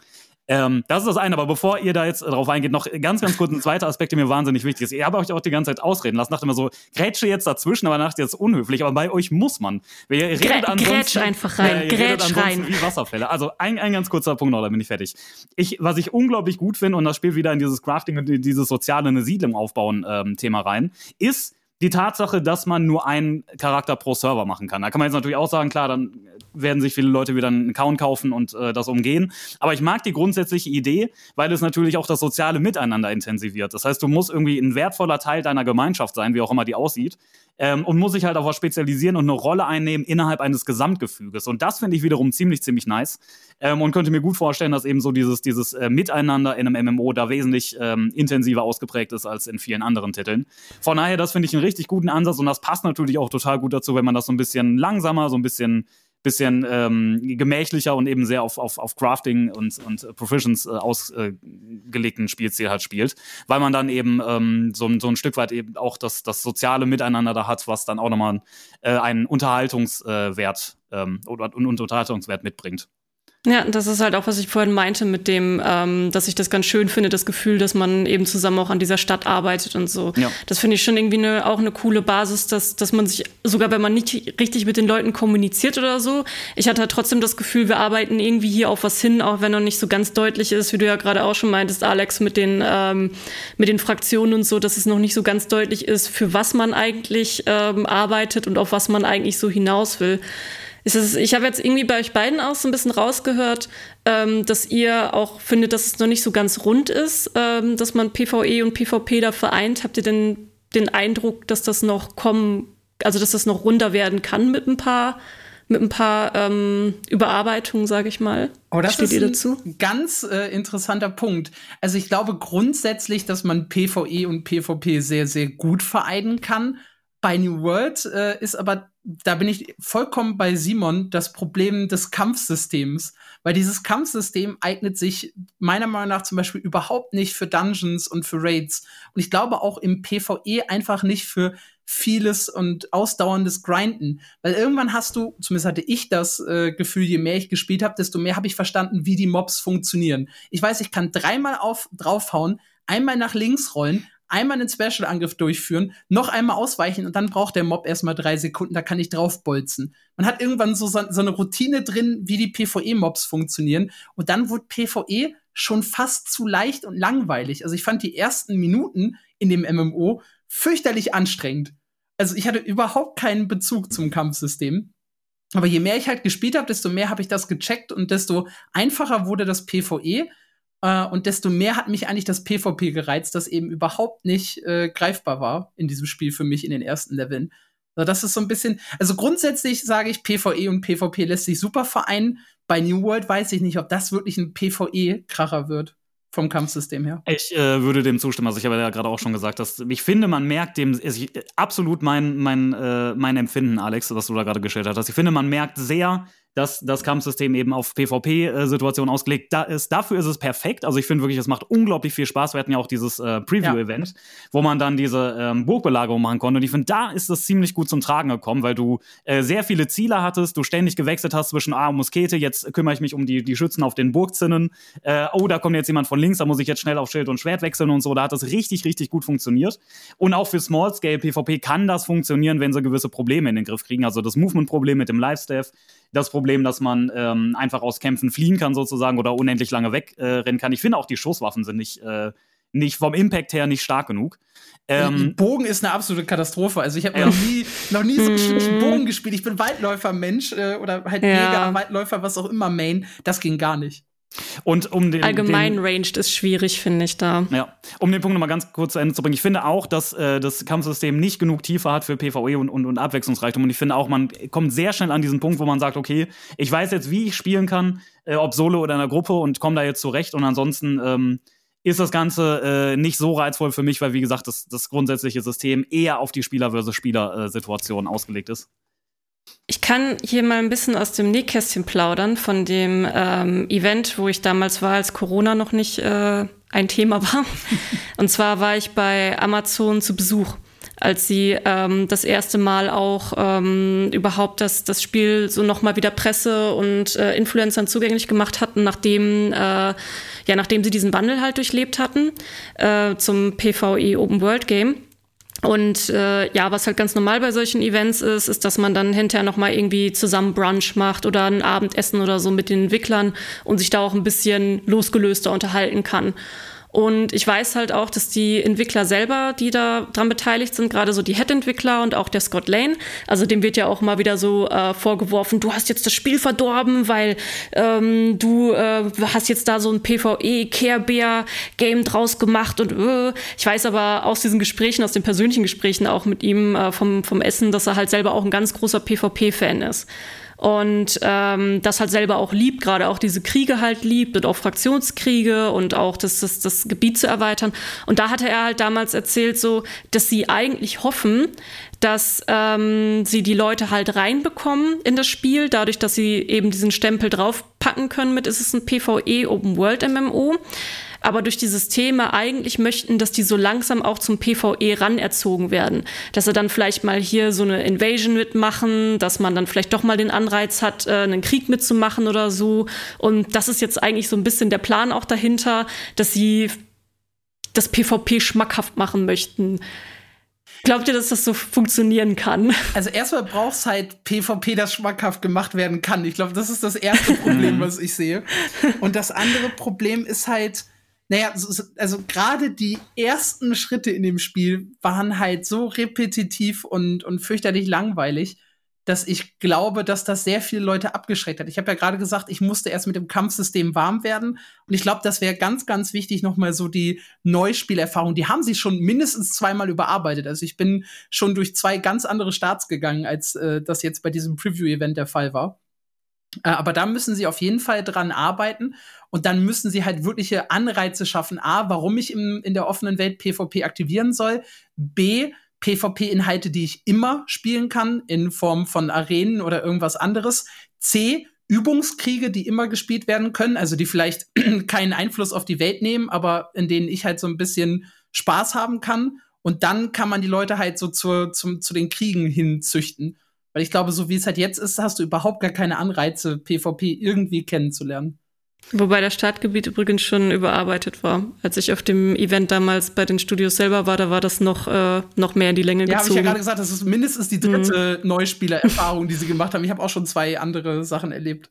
Ähm, das ist das eine, aber bevor ihr da jetzt drauf eingeht, noch ganz, ganz kurz ein zweiter Aspekt, der mir wahnsinnig wichtig ist. Ihr habt euch auch die ganze Zeit ausreden lassen, dachte immer so, grätsche jetzt dazwischen, aber dachte jetzt unhöflich, aber bei euch muss man.
Ihr redet Grä ansonsten, grätsch einfach rein,
ja, grätsch rein. wie Wasserfälle. Also ein, ein ganz kurzer Punkt noch, dann bin ich fertig. Ich, was ich unglaublich gut finde, und das spielt wieder in dieses Crafting und dieses soziale eine Siedlung aufbauen ähm, Thema rein, ist, die Tatsache, dass man nur einen Charakter pro Server machen kann. Da kann man jetzt natürlich auch sagen, klar, dann werden sich viele Leute wieder einen Account kaufen und äh, das umgehen. Aber ich mag die grundsätzliche Idee, weil es natürlich auch das soziale Miteinander intensiviert. Das heißt, du musst irgendwie ein wertvoller Teil deiner Gemeinschaft sein, wie auch immer die aussieht ähm, und muss sich halt auf was spezialisieren und eine Rolle einnehmen innerhalb eines Gesamtgefüges. Und das finde ich wiederum ziemlich, ziemlich nice ähm, und könnte mir gut vorstellen, dass eben so dieses, dieses äh, Miteinander in einem MMO da wesentlich ähm, intensiver ausgeprägt ist als in vielen anderen Titeln. Von daher, das finde ich einen richtig guten Ansatz und das passt natürlich auch total gut dazu, wenn man das so ein bisschen langsamer, so ein bisschen bisschen ähm, gemächlicher und eben sehr auf, auf, auf Crafting und, und Provisions äh, ausgelegten äh, Spielstil halt spielt, weil man dann eben ähm, so, so ein Stück weit eben auch das, das soziale Miteinander da hat, was dann auch nochmal äh, einen Unterhaltungswert ähm, oder einen Unterhaltungswert mitbringt.
Ja, das ist halt auch, was ich vorhin meinte, mit dem, ähm, dass ich das ganz schön finde, das Gefühl, dass man eben zusammen auch an dieser Stadt arbeitet und so. Ja. Das finde ich schon irgendwie eine, auch eine coole Basis, dass, dass man sich, sogar wenn man nicht richtig mit den Leuten kommuniziert oder so, ich hatte halt trotzdem das Gefühl, wir arbeiten irgendwie hier auf was hin, auch wenn noch nicht so ganz deutlich ist, wie du ja gerade auch schon meintest, Alex, mit den, ähm, mit den Fraktionen und so, dass es noch nicht so ganz deutlich ist, für was man eigentlich ähm, arbeitet und auf was man eigentlich so hinaus will. Es, ich habe jetzt irgendwie bei euch beiden auch so ein bisschen rausgehört, ähm, dass ihr auch findet, dass es noch nicht so ganz rund ist, ähm, dass man PvE und PvP da vereint. Habt ihr denn den Eindruck, dass das noch kommen, also dass das noch runder werden kann mit ein paar mit ein paar ähm, Überarbeitungen, sage ich mal.
Oh, das Steht ist ihr dazu? ein ganz äh, interessanter Punkt. Also ich glaube grundsätzlich, dass man PvE und PvP sehr, sehr gut vereinen kann. Bei New World äh, ist aber da bin ich vollkommen bei Simon, das Problem des Kampfsystems. Weil dieses Kampfsystem eignet sich meiner Meinung nach zum Beispiel überhaupt nicht für Dungeons und für Raids. Und ich glaube auch im PvE einfach nicht für vieles und ausdauerndes Grinden. Weil irgendwann hast du, zumindest hatte ich das äh, Gefühl, je mehr ich gespielt habe, desto mehr habe ich verstanden, wie die Mobs funktionieren. Ich weiß, ich kann dreimal auf, draufhauen, einmal nach links rollen, einmal einen Special-Angriff durchführen, noch einmal ausweichen und dann braucht der Mob erstmal drei Sekunden, da kann ich draufbolzen. Man hat irgendwann so, so eine Routine drin, wie die PvE-Mobs funktionieren und dann wurde PvE schon fast zu leicht und langweilig. Also ich fand die ersten Minuten in dem MMO fürchterlich anstrengend. Also ich hatte überhaupt keinen Bezug zum Kampfsystem. Aber je mehr ich halt gespielt habe, desto mehr habe ich das gecheckt und desto einfacher wurde das PvE. Äh, und desto mehr hat mich eigentlich das PvP gereizt, das eben überhaupt nicht äh, greifbar war in diesem Spiel für mich in den ersten Leveln. Also das ist so ein bisschen, also grundsätzlich sage ich, PvE und PvP lässt sich super vereinen. Bei New World weiß ich nicht, ob das wirklich ein PvE-Kracher wird vom Kampfsystem her.
Ich äh, würde dem zustimmen. Also ich habe ja gerade auch schon gesagt, dass ich finde, man merkt dem ist absolut mein mein äh, mein Empfinden, Alex, was du da gerade gestellt hast. Ich finde, man merkt sehr, dass das Kampfsystem eben auf PvP-Situationen ausgelegt da ist. Dafür ist es perfekt. Also ich finde wirklich, es macht unglaublich viel Spaß. Wir hatten ja auch dieses äh, Preview-Event, ja. wo man dann diese ähm, Burgbelagerung machen konnte. Und ich finde, da ist das ziemlich gut zum Tragen gekommen, weil du äh, sehr viele Ziele hattest, du ständig gewechselt hast zwischen Ah, Muskete, jetzt kümmere ich mich um die, die Schützen auf den Burgzinnen. Äh, oh, da kommt jetzt jemand von links, da muss ich jetzt schnell auf Schild und Schwert wechseln und so. Da hat das richtig, richtig gut funktioniert. Und auch für Small-Scale PvP kann das funktionieren, wenn sie gewisse Probleme in den Griff kriegen. Also das Movement-Problem mit dem Live-Staff, das Problem, dass man ähm, einfach aus Kämpfen fliehen kann sozusagen oder unendlich lange wegrennen äh, kann. Ich finde auch die Schusswaffen sind nicht, äh, nicht vom Impact her nicht stark genug.
Ähm, Bogen ist eine absolute Katastrophe. Also ich habe ja. noch nie, noch nie so einen schlechten Bogen gespielt. Ich bin Weitläufer-Mensch äh, oder halt ja. mega Weitläufer, was auch immer Main. Das ging gar nicht.
Und um den
allgemein den, ranged ist schwierig, finde ich da.
Ja, um den Punkt nochmal ganz kurz zu Ende zu bringen. Ich finde auch, dass äh, das Kampfsystem nicht genug Tiefe hat für PvE und, und, und Abwechslungsreichtum. Und ich finde auch, man kommt sehr schnell an diesen Punkt, wo man sagt, okay, ich weiß jetzt, wie ich spielen kann, äh, ob solo oder in einer Gruppe und komme da jetzt zurecht. Und ansonsten ähm, ist das Ganze äh, nicht so reizvoll für mich, weil, wie gesagt, das, das grundsätzliche System eher auf die Spieler versus Spieler-Situation äh, ausgelegt ist.
Ich kann hier mal ein bisschen aus dem Nähkästchen plaudern von dem ähm, Event, wo ich damals war, als Corona noch nicht äh, ein Thema *laughs* war. Und zwar war ich bei Amazon zu Besuch als sie ähm, das erste Mal auch ähm, überhaupt das, das Spiel so nochmal wieder Presse und äh, Influencern zugänglich gemacht hatten, nachdem, äh, ja, nachdem sie diesen Wandel halt durchlebt hatten äh, zum PvE Open World Game. Und äh, ja, was halt ganz normal bei solchen Events ist, ist, dass man dann hinterher noch mal irgendwie zusammen Brunch macht oder ein Abendessen oder so mit den Entwicklern und sich da auch ein bisschen losgelöster unterhalten kann. Und ich weiß halt auch, dass die Entwickler selber, die da dran beteiligt sind, gerade so die Head-Entwickler und auch der Scott Lane, also dem wird ja auch mal wieder so äh, vorgeworfen, du hast jetzt das Spiel verdorben, weil ähm, du äh, hast jetzt da so ein PvE Care Bear Game draus gemacht und äh. ich weiß aber aus diesen Gesprächen, aus den persönlichen Gesprächen auch mit ihm äh, vom, vom Essen, dass er halt selber auch ein ganz großer PvP-Fan ist und ähm, das halt selber auch liebt, gerade auch diese Kriege halt liebt und auch Fraktionskriege und auch das, das, das Gebiet zu erweitern. Und da hatte er halt damals erzählt, so, dass sie eigentlich hoffen, dass ähm, sie die Leute halt reinbekommen in das Spiel, dadurch, dass sie eben diesen Stempel draufpacken können mit, ist es ein PvE Open World MMO aber durch die Systeme eigentlich möchten, dass die so langsam auch zum PvE ranerzogen werden. Dass sie dann vielleicht mal hier so eine Invasion mitmachen, dass man dann vielleicht doch mal den Anreiz hat, äh, einen Krieg mitzumachen oder so. Und das ist jetzt eigentlich so ein bisschen der Plan auch dahinter, dass sie das PvP schmackhaft machen möchten. Glaubt ihr, dass das so funktionieren kann?
Also erstmal braucht es halt PvP, das schmackhaft gemacht werden kann. Ich glaube, das ist das erste Problem, *laughs* was ich sehe. Und das andere Problem ist halt, naja, also gerade die ersten Schritte in dem Spiel waren halt so repetitiv und, und fürchterlich langweilig, dass ich glaube, dass das sehr viele Leute abgeschreckt hat. Ich habe ja gerade gesagt, ich musste erst mit dem Kampfsystem warm werden. Und ich glaube, das wäre ganz, ganz wichtig, nochmal so die Neuspielerfahrung. Die haben sie schon mindestens zweimal überarbeitet. Also ich bin schon durch zwei ganz andere Starts gegangen, als äh, das jetzt bei diesem Preview-Event der Fall war. Äh, aber da müssen sie auf jeden Fall dran arbeiten. Und dann müssen sie halt wirkliche Anreize schaffen. A, warum ich im, in der offenen Welt PvP aktivieren soll. B, PvP-Inhalte, die ich immer spielen kann, in Form von Arenen oder irgendwas anderes. C, Übungskriege, die immer gespielt werden können, also die vielleicht *clears throat* keinen Einfluss auf die Welt nehmen, aber in denen ich halt so ein bisschen Spaß haben kann. Und dann kann man die Leute halt so zu, zum, zu den Kriegen hinzüchten. Weil ich glaube, so wie es halt jetzt ist, hast du überhaupt gar keine Anreize, PvP irgendwie kennenzulernen.
Wobei das Startgebiet übrigens schon überarbeitet war. Als ich auf dem Event damals bei den Studios selber war, da war das noch, äh, noch mehr in die Länge
ja,
gezogen. Ja,
habe ich ja gerade gesagt, das ist mindestens die dritte mhm. Neuspielererfahrung, die sie gemacht haben. Ich habe auch schon zwei andere Sachen erlebt.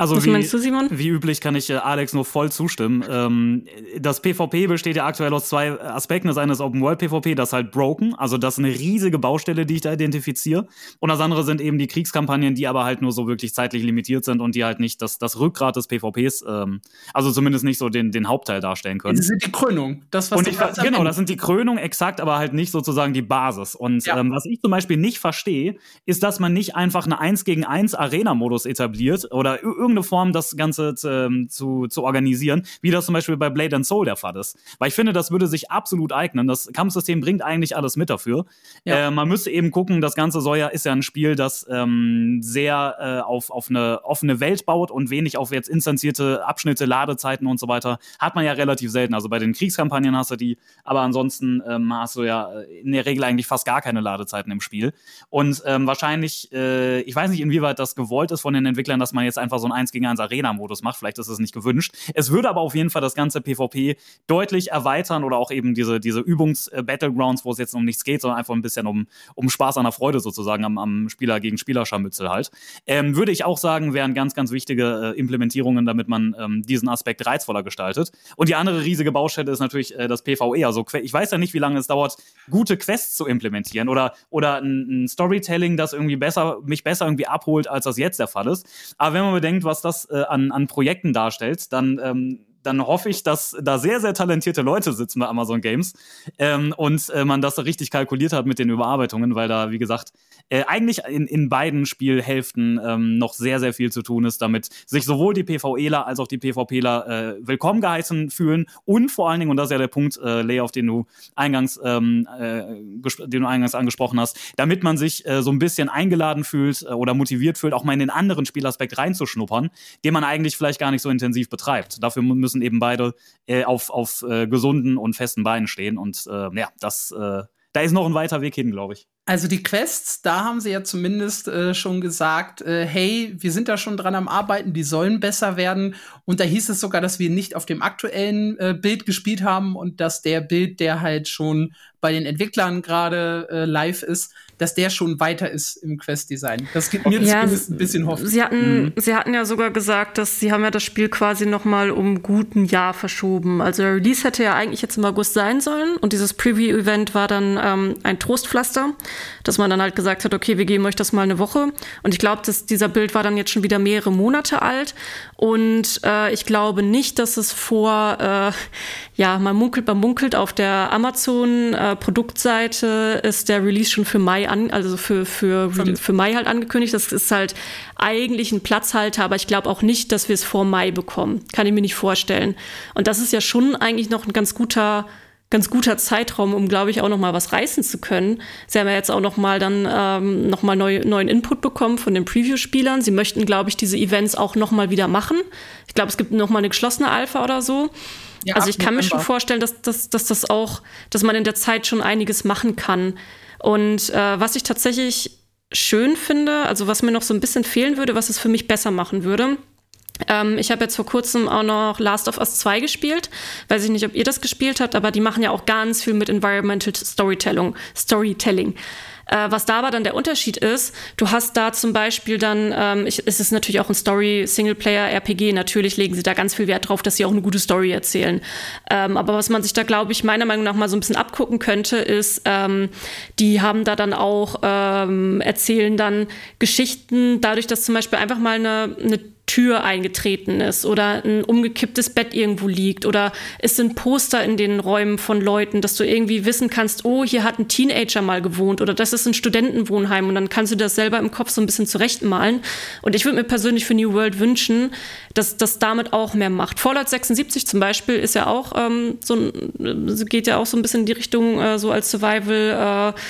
Also Was wie, meinst du, Simon? Wie üblich kann ich äh, Alex nur voll zustimmen. Ähm, das PvP besteht ja aktuell aus zwei Aspekten. Das eine ist Open World PvP, das ist halt broken. Also das ist eine riesige Baustelle, die ich da identifiziere. Und das andere sind eben die Kriegskampagnen, die aber halt nur so wirklich zeitlich limitiert sind und die halt nicht das, das Rückgrat des PvPs, ähm, also zumindest nicht so den, den Hauptteil darstellen können.
Das sind die Krönung. Das, was
und ich, Genau, das sind die Krönung exakt, aber halt nicht sozusagen die Basis. Und ja. ähm, was ich zum Beispiel nicht verstehe, ist, dass man nicht einfach eine 1 gegen 1 Arena-Modus etabliert oder irgendeine Form, das Ganze zu, ähm, zu, zu organisieren, wie das zum Beispiel bei Blade and Soul der Fall ist. Weil ich finde, das würde sich absolut eignen. Das Kampfsystem bringt eigentlich alles mit dafür. Ja. Äh, man müsste eben gucken, das Ganze soll ja, ist ja ein Spiel, das ähm, sehr äh, auf, auf eine offene Welt baut und wenig auf jetzt instanzierte Abschnitte, Ladezeiten und so weiter. Hat man ja relativ selten. Also bei den Kriegskampagnen hast du die, aber ansonsten ähm, hast du ja äh, in der Regel eigentlich fast gar keine Ladezeiten im Spiel. Und ähm, wahrscheinlich, äh, ich weiß nicht, inwieweit das gewollt ist von den Entwicklern, dass man jetzt einfach so ein 1 gegen 1 Arena-Modus macht. Vielleicht ist es nicht gewünscht. Es würde aber auf jeden Fall das ganze PvP deutlich erweitern oder auch eben diese, diese Übungs-Battlegrounds, wo es jetzt um nichts geht, sondern einfach ein bisschen um, um Spaß an der Freude sozusagen am, am Spieler gegen Spieler-Scharmützel halt. Ähm, würde ich auch sagen, wären ganz, ganz wichtige äh, Implementierungen, damit man ähm, diesen Aspekt reizvoller gestaltet. Und die andere riesige Baustelle ist natürlich äh, das PvE. Also ich weiß ja nicht, wie lange es dauert, gute Quests zu implementieren oder, oder ein, ein Storytelling, das irgendwie besser, mich besser irgendwie abholt, als das jetzt der Fall ist. Aber wenn man bedenkt, was das äh, an, an Projekten darstellt, dann ähm, dann hoffe ich, dass da sehr, sehr talentierte Leute sitzen bei Amazon Games ähm, und äh, man das richtig kalkuliert hat mit den Überarbeitungen, weil da, wie gesagt, äh, eigentlich in, in beiden Spielhälften ähm, noch sehr, sehr viel zu tun ist, damit sich sowohl die PvEler als auch die PvPler äh, willkommen geheißen fühlen und vor allen Dingen, und das ist ja der Punkt, äh, Lea, auf den du eingangs, ähm, äh, den du eingangs angesprochen hast, damit man sich äh, so ein bisschen eingeladen fühlt äh, oder motiviert fühlt, auch mal in den anderen Spielaspekt reinzuschnuppern, den man eigentlich vielleicht gar nicht so intensiv betreibt. Dafür müssen eben beide äh, auf, auf äh, gesunden und festen Beinen stehen. Und äh, ja, das, äh, da ist noch ein weiter Weg hin, glaube ich.
Also die Quests, da haben sie ja zumindest äh, schon gesagt, äh, hey, wir sind da schon dran am Arbeiten, die sollen besser werden. Und da hieß es sogar, dass wir nicht auf dem aktuellen äh, Bild gespielt haben und dass der Bild, der halt schon bei den Entwicklern gerade äh, live ist, dass der schon weiter ist im Quest-Design. Das gibt mir ja, zumindest ein bisschen Hoffnung.
Sie hatten, mhm. sie hatten ja sogar gesagt, dass sie haben ja das Spiel quasi noch mal um guten Jahr verschoben. Also der Release hätte ja eigentlich jetzt im August sein sollen und dieses Preview-Event war dann ähm, ein Trostpflaster, dass man dann halt gesagt hat, okay, wir geben euch das mal eine Woche. Und ich glaube, dass dieser Bild war dann jetzt schon wieder mehrere Monate alt und äh, ich glaube nicht, dass es vor, äh, ja, man munkelt, man munkelt auf der Amazon äh, ist der Release schon für Mai an, also für, für, für Mai halt angekündigt. Das ist halt eigentlich ein Platzhalter, aber ich glaube auch nicht, dass wir es vor Mai bekommen. Kann ich mir nicht vorstellen. Und das ist ja schon eigentlich noch ein ganz guter ganz guter Zeitraum, um, glaube ich, auch noch mal was reißen zu können. Sie haben ja jetzt auch noch mal dann ähm, noch mal neu, neuen Input bekommen von den Preview-Spielern. Sie möchten, glaube ich, diese Events auch noch mal wieder machen. Ich glaube, es gibt noch mal eine geschlossene Alpha oder so. Ja, also ich kann mir schon vorstellen, dass, dass, dass das auch, dass man in der Zeit schon einiges machen kann. Und äh, was ich tatsächlich schön finde, also was mir noch so ein bisschen fehlen würde, was es für mich besser machen würde, ähm, ich habe jetzt vor kurzem auch noch Last of Us 2 gespielt. Weiß ich nicht, ob ihr das gespielt habt, aber die machen ja auch ganz viel mit Environmental Storytelling. Storytelling. Äh, was da aber dann der Unterschied ist, du hast da zum Beispiel dann, ähm, ich, es ist natürlich auch ein Story-Singleplayer-RPG, natürlich legen sie da ganz viel Wert drauf, dass sie auch eine gute Story erzählen. Ähm, aber was man sich da, glaube ich, meiner Meinung nach mal so ein bisschen abgucken könnte, ist, ähm, die haben da dann auch, ähm, erzählen dann Geschichten, dadurch, dass zum Beispiel einfach mal eine, eine Tür eingetreten ist oder ein umgekipptes Bett irgendwo liegt oder es sind Poster in den Räumen von Leuten, dass du irgendwie wissen kannst, oh, hier hat ein Teenager mal gewohnt oder das ist ein Studentenwohnheim und dann kannst du das selber im Kopf so ein bisschen zurechtmalen. Und ich würde mir persönlich für New World wünschen, dass das damit auch mehr macht. Fallout 76 zum Beispiel ist ja auch ähm, so ein, geht ja auch so ein bisschen in die Richtung äh, so als Survival äh,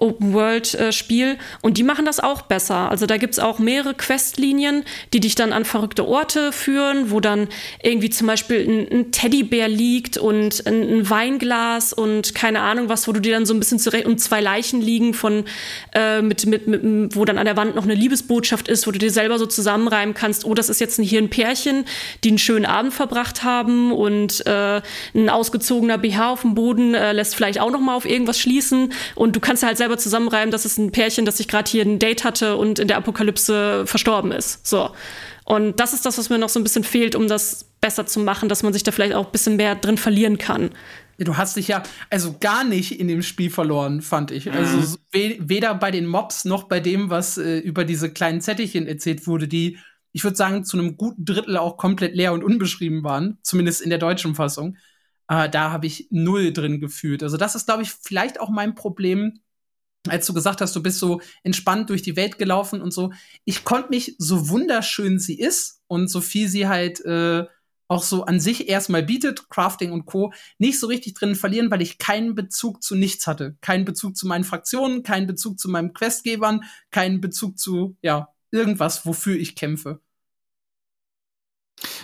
Open-World-Spiel. Und die machen das auch besser. Also da gibt es auch mehrere Questlinien, die dich dann an verrückte Orte führen, wo dann irgendwie zum Beispiel ein, ein Teddybär liegt und ein, ein, Weinglas und keine Ahnung was, wo du dir dann so ein bisschen zurecht und zwei Leichen liegen von äh, mit, mit, mit, wo dann an der Wand noch eine Liebesbotschaft ist, wo du dir selber so zusammenreimen kannst, oh, das ist jetzt hier ein Pärchen, die einen schönen Abend verbracht haben und äh, ein ausgezogener BH auf dem Boden äh, lässt vielleicht auch noch mal auf irgendwas schließen und du kannst halt selber selber zusammenreimen, dass es ein Pärchen, das sich gerade hier ein Date hatte und in der Apokalypse verstorben ist. So. Und das ist das, was mir noch so ein bisschen fehlt, um das besser zu machen, dass man sich da vielleicht auch ein bisschen mehr drin verlieren kann.
Du hast dich ja also gar nicht in dem Spiel verloren, fand ich. Also mhm. Also weder bei den Mobs noch bei dem, was äh, über diese kleinen Zettelchen erzählt wurde, die, ich würde sagen, zu einem guten Drittel auch komplett leer und unbeschrieben waren, zumindest in der deutschen Fassung. Äh, da habe ich null drin gefühlt. Also das ist, glaube ich, vielleicht auch mein Problem als du gesagt hast, du bist so entspannt durch die Welt gelaufen und so. Ich konnte mich, so wunderschön sie ist und so viel sie halt äh, auch so an sich erstmal bietet, Crafting und Co., nicht so richtig drin verlieren, weil ich keinen Bezug zu nichts hatte. Keinen Bezug zu meinen Fraktionen, keinen Bezug zu meinen Questgebern, keinen Bezug zu, ja, irgendwas, wofür ich kämpfe.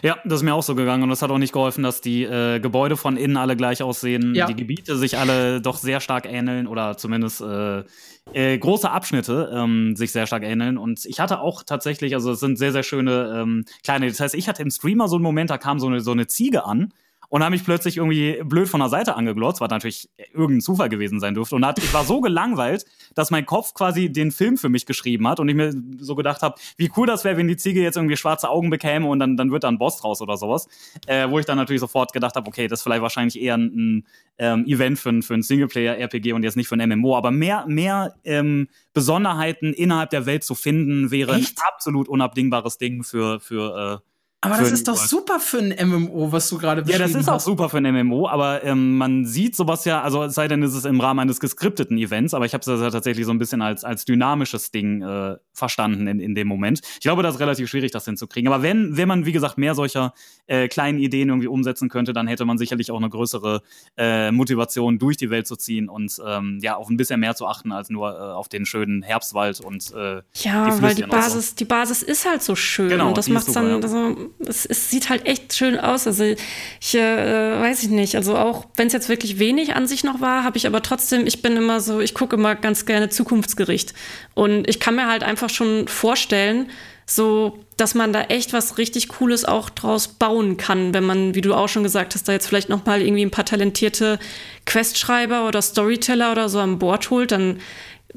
Ja, das ist mir auch so gegangen und das hat auch nicht geholfen, dass die äh, Gebäude von innen alle gleich aussehen, ja. die Gebiete sich alle doch sehr stark ähneln oder zumindest äh, äh, große Abschnitte ähm, sich sehr stark ähneln. Und ich hatte auch tatsächlich, also es sind sehr, sehr schöne ähm, kleine Details. Ich hatte im Streamer so einen Moment, da kam so eine, so eine Ziege an und habe mich plötzlich irgendwie blöd von der Seite angeglotzt, was natürlich irgendein Zufall gewesen sein dürfte. Und hat, ich war so gelangweilt, dass mein Kopf quasi den Film für mich geschrieben hat und ich mir so gedacht habe, wie cool das wäre, wenn die Ziege jetzt irgendwie schwarze Augen bekäme und dann, dann wird da ein Boss draus oder sowas. Äh, wo ich dann natürlich sofort gedacht habe, okay, das ist vielleicht wahrscheinlich eher ein, ein ähm, Event für, für ein Singleplayer-RPG und jetzt nicht für ein MMO. Aber mehr, mehr ähm, Besonderheiten innerhalb der Welt zu finden, wäre Echt? ein absolut unabdingbares Ding für, für äh,
Aber das ist doch super für ein MMO, was du gerade
beschrieben hast. Ja, das ist
hast.
auch super für ein MMO, aber ähm, man sieht sowas ja, also es sei denn, es ist im Rahmen eines geskripteten Events, aber ich habe es ja tatsächlich so ein bisschen als, als dynamisches Ding äh, verstanden in, in dem Moment. Ich glaube, das ist relativ schwierig, das hinzukriegen. Aber wenn, wenn man, wie gesagt, mehr solcher äh, kleinen Ideen irgendwie umsetzen könnte, dann hätte man sicherlich auch eine größere äh, Motivation, durch die Welt zu ziehen und ähm, ja, auf ein bisschen mehr zu achten, als nur äh, auf den schönen Herbstwald und
äh, Ja, die weil die Basis, so. die Basis ist halt so schön. Genau, und das macht dann, ja. also, es, es, sieht halt echt schön aus. Also ich äh, weiß ich nicht. Also auch wenn es jetzt wirklich wenig an sich noch war, habe ich aber trotzdem, ich bin immer so, ich gucke immer ganz gerne Zukunftsgericht. Und ich kann mir halt einfach schon vorstellen, so, dass man da echt was richtig Cooles auch draus bauen kann, wenn man, wie du auch schon gesagt hast, da jetzt vielleicht noch mal irgendwie ein paar talentierte Questschreiber oder Storyteller oder so an Bord holt, dann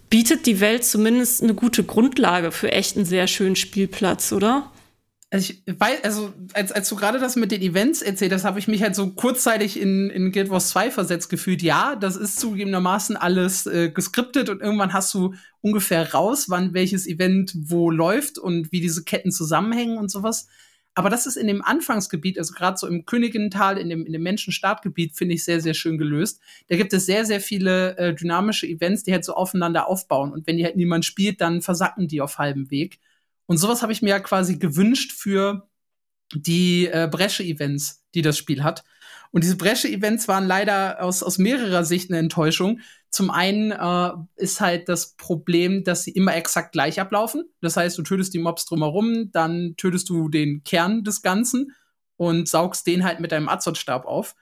bietet die Welt zumindest eine gute Grundlage für echt einen sehr schönen Spielplatz, oder?
Also ich weiß, also als, als du gerade das mit den Events erzählt hast, habe ich mich halt so kurzzeitig in, in Guild Wars 2 versetzt gefühlt. Ja, das ist zugegebenermaßen alles äh, geskriptet und irgendwann hast du ungefähr raus, wann welches Event wo läuft und wie diese Ketten zusammenhängen und sowas. Aber das ist in dem Anfangsgebiet, also gerade so im Königintal, in dem, in dem Menschenstartgebiet, finde ich sehr, sehr schön gelöst. Da gibt es sehr, sehr viele äh, dynamische Events, die halt so aufeinander aufbauen. Und wenn die halt niemand spielt, dann versacken die auf halbem Weg. Und sowas habe ich mir ja quasi gewünscht für die äh, Bresche-Events, die das Spiel hat. Und diese Bresche-Events waren leider aus, aus mehrerer Sicht eine Enttäuschung. Zum einen äh, ist halt das Problem, dass sie immer exakt gleich ablaufen. Das heißt, du tötest die Mobs drumherum, dann tötest du den Kern des Ganzen und saugst den halt mit deinem Azotstab auf.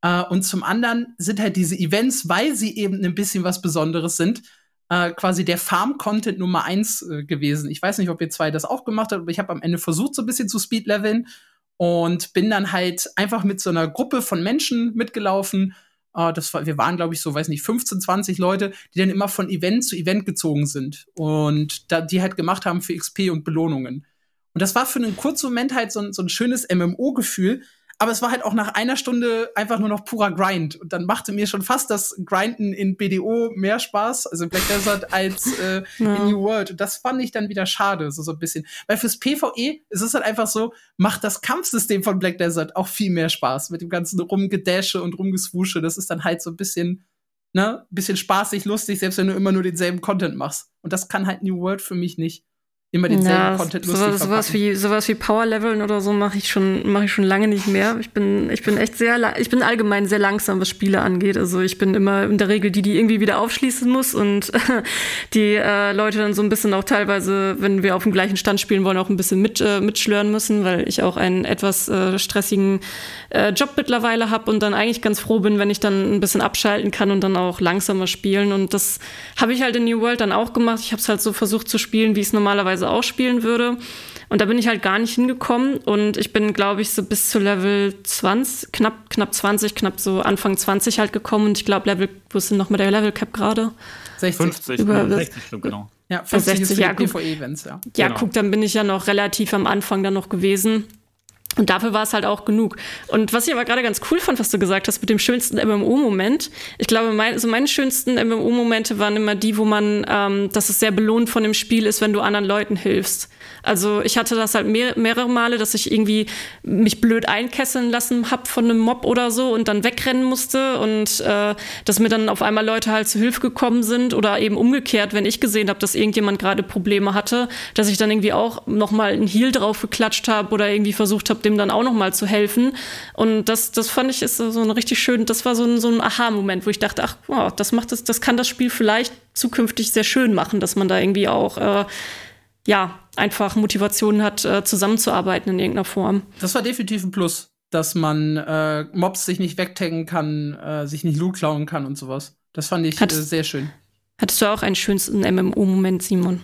Äh, und zum anderen sind halt diese Events, weil sie eben ein bisschen was Besonderes sind, äh, quasi der Farm-Content Nummer eins äh, gewesen. Ich weiß nicht, ob ihr zwei das auch gemacht habt, aber ich habe am Ende versucht, so ein bisschen zu Speed-Leveln und bin dann halt einfach mit so einer Gruppe von Menschen mitgelaufen. Äh, das war, wir waren, glaube ich, so, weiß nicht, 15, 20 Leute, die dann immer von Event zu Event gezogen sind und da, die halt gemacht haben für XP und Belohnungen. Und das war für einen kurzen Moment halt so, so ein schönes MMO-Gefühl, aber es war halt auch nach einer Stunde einfach nur noch purer Grind. Und dann machte mir schon fast das Grinden in BDO mehr Spaß, also Black Desert, als äh, ja. in New World. Und das fand ich dann wieder schade, so, so ein bisschen. Weil fürs PvE ist es halt einfach so, macht das Kampfsystem von Black Desert auch viel mehr Spaß. Mit dem ganzen Rumgedasche und Rumgeswusche. Das ist dann halt so ein bisschen, ne, bisschen spaßig, lustig, selbst wenn du immer nur denselben Content machst. Und das kann halt New World für mich nicht immer denselben ja, Content lustig
sowas, sowas wie sowas wie Power Leveln oder so mache ich schon mache ich schon lange nicht mehr. Ich bin ich bin echt sehr ich bin allgemein sehr langsam was Spiele angeht. Also ich bin immer in der Regel die die irgendwie wieder aufschließen muss und *laughs* die äh, Leute dann so ein bisschen auch teilweise, wenn wir auf dem gleichen Stand spielen wollen, auch ein bisschen mit äh, mitschlören müssen, weil ich auch einen etwas äh, stressigen äh, Job mittlerweile habe und dann eigentlich ganz froh bin, wenn ich dann ein bisschen abschalten kann und dann auch langsamer spielen und das habe ich halt in New World dann auch gemacht. Ich habe es halt so versucht zu spielen, wie es normalerweise normalerweise auch spielen würde. Und da bin ich halt gar nicht hingekommen und ich bin, glaube ich, so bis zu Level 20, knapp, knapp 20, knapp so Anfang 20 halt gekommen und ich glaube, Level, wo ist denn noch mit der Level Cap gerade?
60. 50, Über, 60 Stück, genau.
Ja, 50 60, ja, PvE-Events, ja.
Ja, genau. guck, dann bin ich ja noch relativ am Anfang dann noch gewesen. Und dafür war es halt auch genug. Und was ich aber gerade ganz cool fand, was du gesagt hast mit dem schönsten MMO-Moment. Ich glaube, mein, also meine schönsten MMO-Momente waren immer die, wo man, ähm, dass es sehr belohnt von dem Spiel ist, wenn du anderen Leuten hilfst. Also ich hatte das halt mehr, mehrere Male, dass ich irgendwie mich blöd einkesseln lassen hab von einem Mob oder so und dann wegrennen musste und äh, dass mir dann auf einmal Leute halt zu Hilfe gekommen sind oder eben umgekehrt, wenn ich gesehen habe, dass irgendjemand gerade Probleme hatte, dass ich dann irgendwie auch noch mal einen Heal drauf geklatscht habe oder irgendwie versucht habe, dem dann auch noch mal zu helfen. Und das, das fand ich ist so ein richtig schön, das war so ein, so ein Aha-Moment, wo ich dachte, ach, wow, das macht das, das kann das Spiel vielleicht zukünftig sehr schön machen, dass man da irgendwie auch äh, ja, einfach Motivation hat, äh, zusammenzuarbeiten in irgendeiner Form.
Das war definitiv ein Plus, dass man äh, Mobs sich nicht wegtaggen kann, äh, sich nicht Loot klauen kann und sowas. Das fand ich Hattest, äh, sehr schön.
Hattest du auch einen schönsten MMO-Moment, Simon?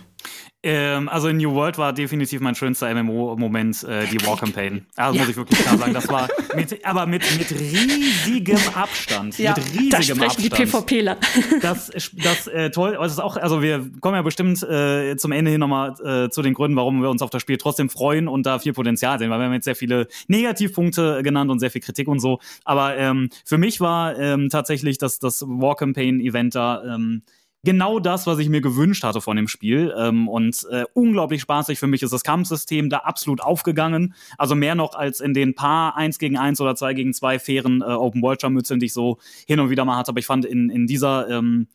Ähm, also in New World war definitiv mein schönster MMO-Moment äh, die War Campaign. Also ja. muss ich wirklich klar sagen. Das war mit, aber mit, mit riesigem Abstand. Ja, mit riesigem da sprechen
Abstand. die PvPler. *laughs*
Das, das äh, toll. Das ist auch, also wir kommen ja bestimmt äh, zum Ende hin nochmal äh, zu den Gründen, warum wir uns auf das Spiel trotzdem freuen und da viel Potenzial sehen, weil wir haben jetzt sehr viele Negativpunkte genannt und sehr viel Kritik und so. Aber ähm, für mich war ähm, tatsächlich das, das War Campaign Event da ähm, genau das, was ich mir gewünscht hatte von dem Spiel. Ähm, und äh, unglaublich spaßig für mich ist das Kampfsystem da absolut aufgegangen. Also mehr noch als in den paar 1 gegen 1 oder 2 gegen 2 fairen äh, Open-World-Scharmützeln, die ich so hin und wieder mal hatte. Aber ich fand in, in dieser ähm,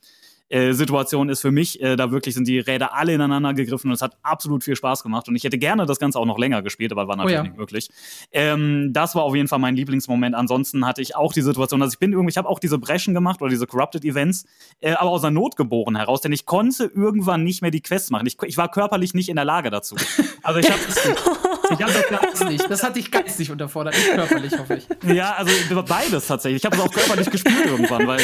äh, Situation ist für mich, äh, da wirklich sind die Räder alle ineinander gegriffen und es hat absolut viel Spaß gemacht. Und ich hätte gerne das Ganze auch noch länger gespielt, aber war natürlich oh ja. nicht möglich. Ähm, das war auf jeden Fall mein Lieblingsmoment. Ansonsten hatte ich auch die Situation, dass ich bin irgendwie, ich habe auch diese Breschen gemacht oder diese Corrupted Events, äh, aber aus der Not geboren heraus, denn ich konnte irgendwann nicht mehr die Quests machen. Ich, ich war körperlich nicht in der Lage dazu. *laughs* Also ich habe
Ich habe das geistig. Das hat dich geistig unterfordert, nicht körperlich, hoffe ich.
Ja, also beides tatsächlich. Ich habe es auch körperlich gespielt irgendwann, weil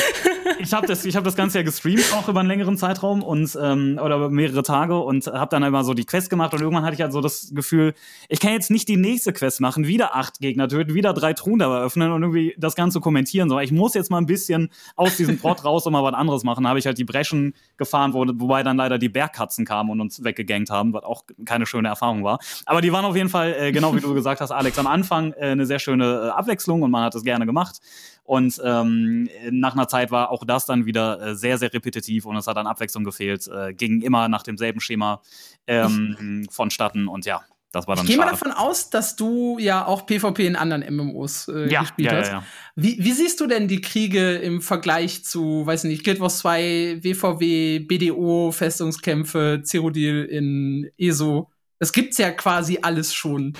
ich habe das, hab das Ganze ja gestreamt auch über einen längeren Zeitraum und ähm, oder mehrere Tage und habe dann immer so die Quest gemacht und irgendwann hatte ich halt so das Gefühl, ich kann jetzt nicht die nächste Quest machen, wieder acht Gegner töten, wieder drei Truhen da eröffnen und irgendwie das Ganze kommentieren. So, ich muss jetzt mal ein bisschen aus diesem Plot raus und mal was anderes machen. Da habe ich halt die Breschen gefahren, wo, wobei dann leider die Bergkatzen kamen und uns weggegangt haben, was auch keine schöne Erfahrung war. Aber die waren auf jeden Fall, äh, genau wie du *laughs* gesagt hast, Alex, am Anfang äh, eine sehr schöne äh, Abwechslung und man hat es gerne gemacht. Und ähm, nach einer Zeit war auch das dann wieder äh, sehr, sehr repetitiv und es hat an Abwechslung gefehlt. Äh, ging immer nach demselben Schema ähm, vonstatten und ja, das war dann.
Ich gehe mal davon aus, dass du ja auch PvP in anderen MMOs äh, ja, gespielt ja, hast. Ja, wie, wie, siehst du denn die Kriege im Vergleich zu, weiß nicht, Guild Wars 2, WVW, BDO, Festungskämpfe, Cyrodiil in ESO? Das gibt's ja quasi alles schon.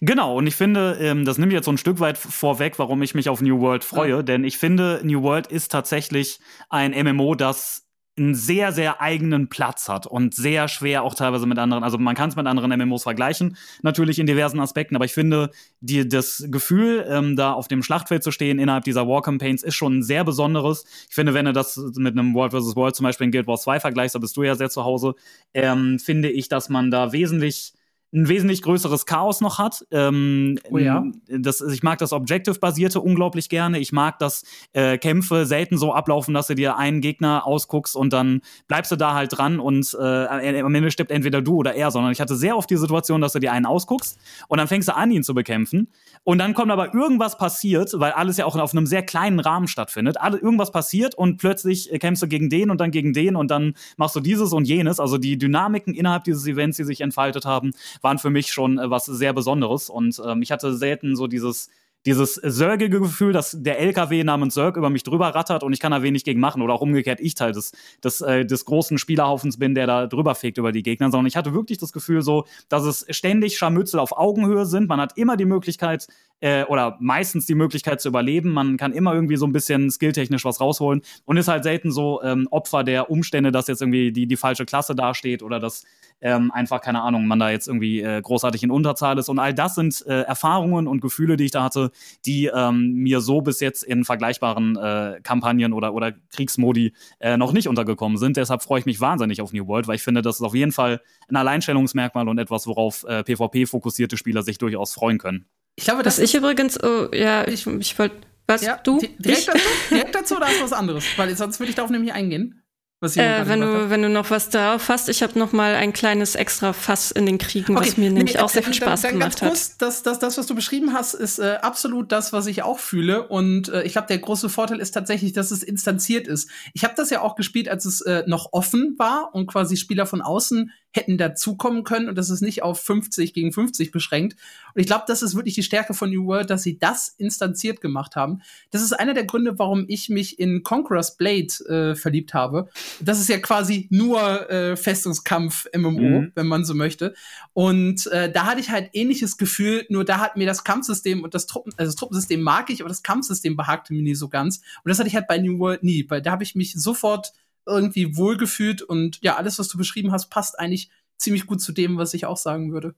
Genau, und ich finde, ähm, das nimmt jetzt so ein Stück weit vorweg, warum ich mich auf New World freue, ja. denn ich finde, New World ist tatsächlich ein MMO, das einen sehr, sehr eigenen Platz hat und sehr schwer auch teilweise mit anderen, also man kann es mit anderen MMOs vergleichen, natürlich in diversen Aspekten, aber ich finde, die, das Gefühl, ähm, da auf dem Schlachtfeld zu stehen innerhalb dieser War-Campaigns ist schon ein sehr besonderes. Ich finde, wenn du das mit einem World vs. World zum Beispiel in Guild Wars 2 vergleichst, da bist du ja sehr zu Hause, ähm, finde ich, dass man da wesentlich ein wesentlich größeres Chaos noch hat. Ähm,
oh ja.
Das, ich mag das Objective-basierte unglaublich gerne. Ich mag, dass äh, Kämpfe selten so ablaufen, dass du dir einen Gegner ausguckst und dann bleibst du da halt dran und äh, am Ende stirbt entweder du oder er, sondern ich hatte sehr oft die Situation, dass du dir einen ausguckst und dann fängst du an, ihn zu bekämpfen. Und dann kommt aber irgendwas passiert, weil alles ja auch auf einem sehr kleinen Rahmen stattfindet. Alle, irgendwas passiert und plötzlich äh, kämpfst du gegen den und dann gegen den und dann machst du dieses und jenes. Also die Dynamiken innerhalb dieses Events, die sich entfaltet haben, waren für mich schon äh, was sehr Besonderes. Und ähm, ich hatte selten so dieses dieses sörgige Gefühl, dass der LKW namens Sörg über mich drüber rattert und ich kann da wenig gegen machen oder auch umgekehrt ich Teil des, des, äh, des großen Spielerhaufens bin, der da drüber fegt über die Gegner, sondern ich hatte wirklich das Gefühl so, dass es ständig Scharmützel auf Augenhöhe sind. Man hat immer die Möglichkeit, äh, oder meistens die Möglichkeit zu überleben. Man kann immer irgendwie so ein bisschen skilltechnisch was rausholen und ist halt selten so ähm, Opfer der Umstände, dass jetzt irgendwie die, die falsche Klasse dasteht oder dass ähm, einfach, keine Ahnung, man da jetzt irgendwie äh, großartig in Unterzahl ist. Und all das sind äh, Erfahrungen und Gefühle, die ich da hatte, die ähm, mir so bis jetzt in vergleichbaren äh, Kampagnen oder, oder Kriegsmodi äh, noch nicht untergekommen sind. Deshalb freue ich mich wahnsinnig auf New World, weil ich finde, das ist auf jeden Fall ein Alleinstellungsmerkmal und etwas, worauf äh, PvP-fokussierte Spieler sich durchaus freuen können.
Ich glaube, dass ich übrigens, oh, ja, ich, ich wollte, was, ja, du?
Direkt dazu, direkt dazu oder hast du was anderes? Weil sonst würde ich darauf nämlich eingehen.
Was äh, wenn, du, wenn du noch was darauf hast, ich habe noch mal ein kleines extra Fass in den Kriegen, okay. was mir nee, nämlich auch sehr viel Spaß dann, dann gemacht hat. Kurz,
das, das, das, was du beschrieben hast, ist äh, absolut das, was ich auch fühle. Und äh, ich glaube, der große Vorteil ist tatsächlich, dass es instanziert ist. Ich habe das ja auch gespielt, als es äh, noch offen war und quasi Spieler von außen hätten dazukommen können und das ist nicht auf 50 gegen 50 beschränkt. Und ich glaube, das ist wirklich die Stärke von New World, dass sie das instanziert gemacht haben. Das ist einer der Gründe, warum ich mich in Conqueror's Blade äh, verliebt habe. Das ist ja quasi nur äh, Festungskampf MMO, mhm. wenn man so möchte. Und äh, da hatte ich halt ähnliches Gefühl, nur da hat mir das Kampfsystem und das Truppen, also das Truppensystem mag ich, aber das Kampfsystem behagte mir nie so ganz. Und das hatte ich halt bei New World nie, weil da habe ich mich sofort irgendwie wohlgefühlt und ja, alles, was du beschrieben hast, passt eigentlich ziemlich gut zu dem, was ich auch sagen würde.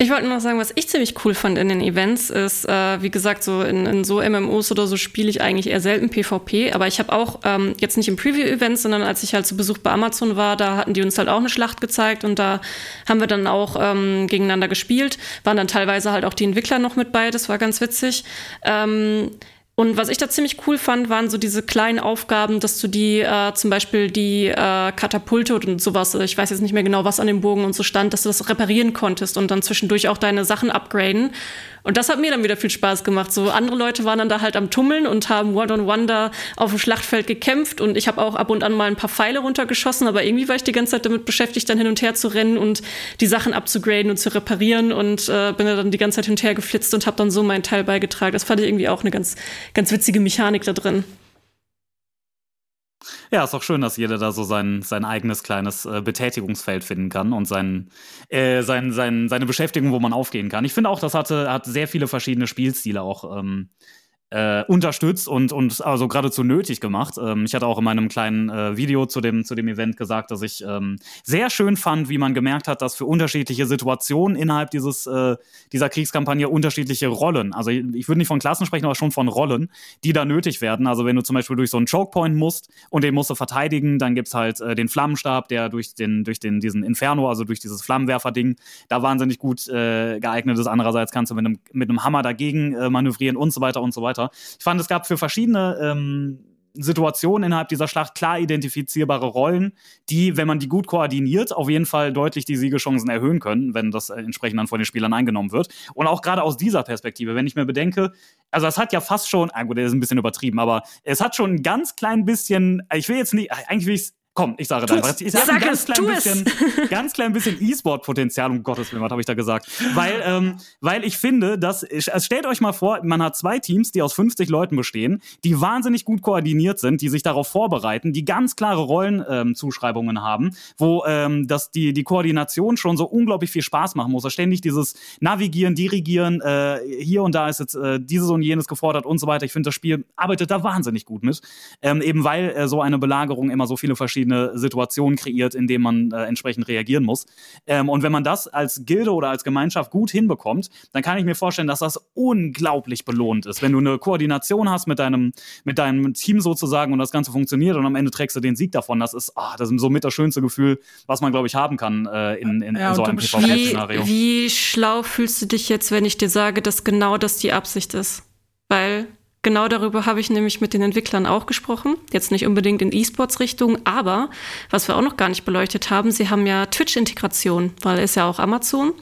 Ich wollte noch sagen, was ich ziemlich cool fand in den Events, ist, äh, wie gesagt, so in, in, so MMOs oder so spiele ich eigentlich eher selten PvP, aber ich habe auch ähm, jetzt nicht im Preview-Event, sondern als ich halt zu Besuch bei Amazon war, da hatten die uns halt auch eine Schlacht gezeigt und da haben wir dann auch ähm, gegeneinander gespielt, waren dann teilweise halt auch die Entwickler noch mit bei, das war ganz witzig. Ähm, Und was ich da ziemlich cool fand, waren so diese kleinen Aufgaben, dass du die, äh, zum Beispiel die äh, Katapulte und sowas, ich weiß jetzt nicht mehr genau, was an dem Bogen und so stand, dass du das reparieren konntest und dann zwischendurch auch deine Sachen upgraden. Und das hat mir dann wieder viel Spaß gemacht. So andere Leute waren dann da halt am Tummeln und haben One-on-One da auf dem Schlachtfeld gekämpft und ich habe auch ab und an mal ein paar Pfeile runtergeschossen, aber irgendwie war ich die ganze Zeit damit beschäftigt, dann hin und her zu rennen und die Sachen abzugraden und zu reparieren und äh, bin dann die ganze Zeit hin und her geflitzt und habe dann so meinen Teil beigetragen. Das fand ich irgendwie auch eine ganz, ganz witzige Mechanik da drin.
Ja, ist auch schön, dass jeder da so sein, sein eigenes kleines äh, Betätigungsfeld finden kann und sein, äh, sein, sein, seine Beschäftigung, wo man aufgehen kann. Ich finde auch, das hatte, hat sehr viele verschiedene Spielstile auch ähm, äh, unterstützt und, und also geradezu nötig gemacht. Ähm, ich hatte auch in meinem kleinen äh, Video zu dem, zu dem Event gesagt, dass ich ähm, sehr schön fand, wie man gemerkt hat, dass für unterschiedliche Situationen innerhalb dieses, äh, dieser Kriegskampagne unterschiedliche Rollen, also ich würde nicht von Klassen sprechen, aber schon von Rollen, die da nötig werden. Also wenn du zum Beispiel durch so einen Chokepoint musst und den musst du verteidigen, dann gibt's halt äh, den Flammenstab, der durch den, durch den, diesen Inferno, also durch dieses Flammenwerfer-Ding, da wahnsinnig gut äh, geeignet ist. Andererseits kannst du mit einem, mit einem Hammer dagegen äh, manövrieren und so weiter und so weiter weiter. Ich fand, es gab für verschiedene ähm, Situationen innerhalb dieser Schlacht klar identifizierbare Rollen, die, wenn man die gut koordiniert, auf jeden Fall deutlich die Siegechancen erhöhen können, wenn das entsprechend dann von den Spielern eingenommen wird. Und auch gerade aus dieser Perspektive, wenn ich mir bedenke, also es hat ja fast schon, ah gut, der ist ein bisschen übertrieben, aber es hat schon ein ganz klein bisschen, ich will jetzt nicht, eigentlich will ich Komm, ich sage
einfach.
Ich sage ein ganz klein, bisschen, *laughs* ganz klein bisschen E-Sport-Potenzial, um Gottes Willen, was habe ich da gesagt? Weil, ähm, weil ich finde, dass, also stellt euch mal vor, man hat zwei Teams, die aus 50 Leuten bestehen, die wahnsinnig gut koordiniert sind, die sich darauf vorbereiten, die ganz klare Rollenzuschreibungen ähm, haben, wo ähm, dass die, die Koordination schon so unglaublich viel Spaß machen muss. Da ständig dieses Navigieren, Dirigieren, äh, hier und da ist jetzt äh, dieses und jenes gefordert und so weiter. Ich finde, das Spiel arbeitet da wahnsinnig gut mit. Ähm, eben weil äh, so eine Belagerung immer so viele verschiedene verschiedene Situationen kreiert, in denen man äh, entsprechend reagieren muss. Ähm, und wenn man das als Gilde oder als Gemeinschaft gut hinbekommt, dann kann ich mir vorstellen, dass das unglaublich belohnt ist. Wenn du eine Koordination hast mit deinem, mit deinem Team sozusagen und das Ganze funktioniert und am Ende trägst du den Sieg davon, das ist, oh, das ist somit das schönste Gefühl, was man, glaube ich, haben kann äh, in, in, ja, in so einem
PvP-Szenario. Wie, wie schlau fühlst du dich jetzt, wenn ich dir sage, dass genau das die Absicht ist? Weil Genau darüber habe ich nämlich mit den Entwicklern auch gesprochen. Jetzt nicht unbedingt in E-Sports-Richtung, aber was wir auch noch gar nicht beleuchtet haben, sie haben ja Twitch-Integration, weil es ja auch Amazon.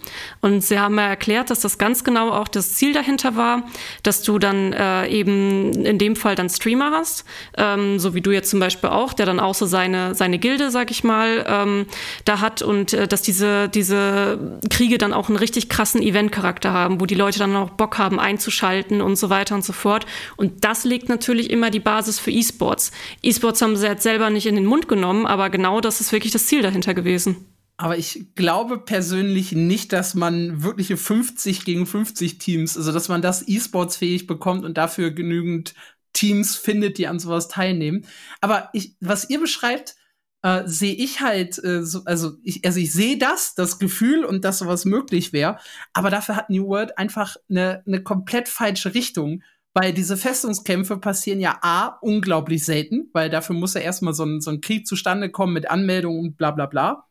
Und sie haben ja erklärt, dass das ganz genau auch das Ziel dahinter war, dass du dann äh, eben in dem Fall dann Streamer hast, ähm, so wie du jetzt zum Beispiel auch, der dann auch so seine, seine Gilde, sag ich mal, ähm, da hat und äh, dass diese, diese Kriege dann auch einen richtig krassen Event-Charakter haben, wo die Leute dann auch Bock haben einzuschalten und so weiter und so fort. Und das legt natürlich immer die Basis für E-Sports. E-Sports haben sie jetzt selber nicht in den Mund genommen, aber genau das ist wirklich das Ziel dahinter gewesen.
Aber ich glaube persönlich nicht, dass man wirkliche 50 gegen 50 Teams, also dass man das E-Sports fähig bekommt und dafür genügend Teams findet, die an sowas teilnehmen. Aber ich, was ihr beschreibt, äh, sehe ich halt, äh, so, also ich, also ich sehe das, das Gefühl und dass sowas möglich wäre, aber dafür hat New World einfach eine, eine komplett falsche Richtung. Weil diese Festungskämpfe passieren ja A, unglaublich selten, weil dafür muss ja erstmal so ein, so ein Krieg zustande kommen mit Anmeldungen und bla bla bla.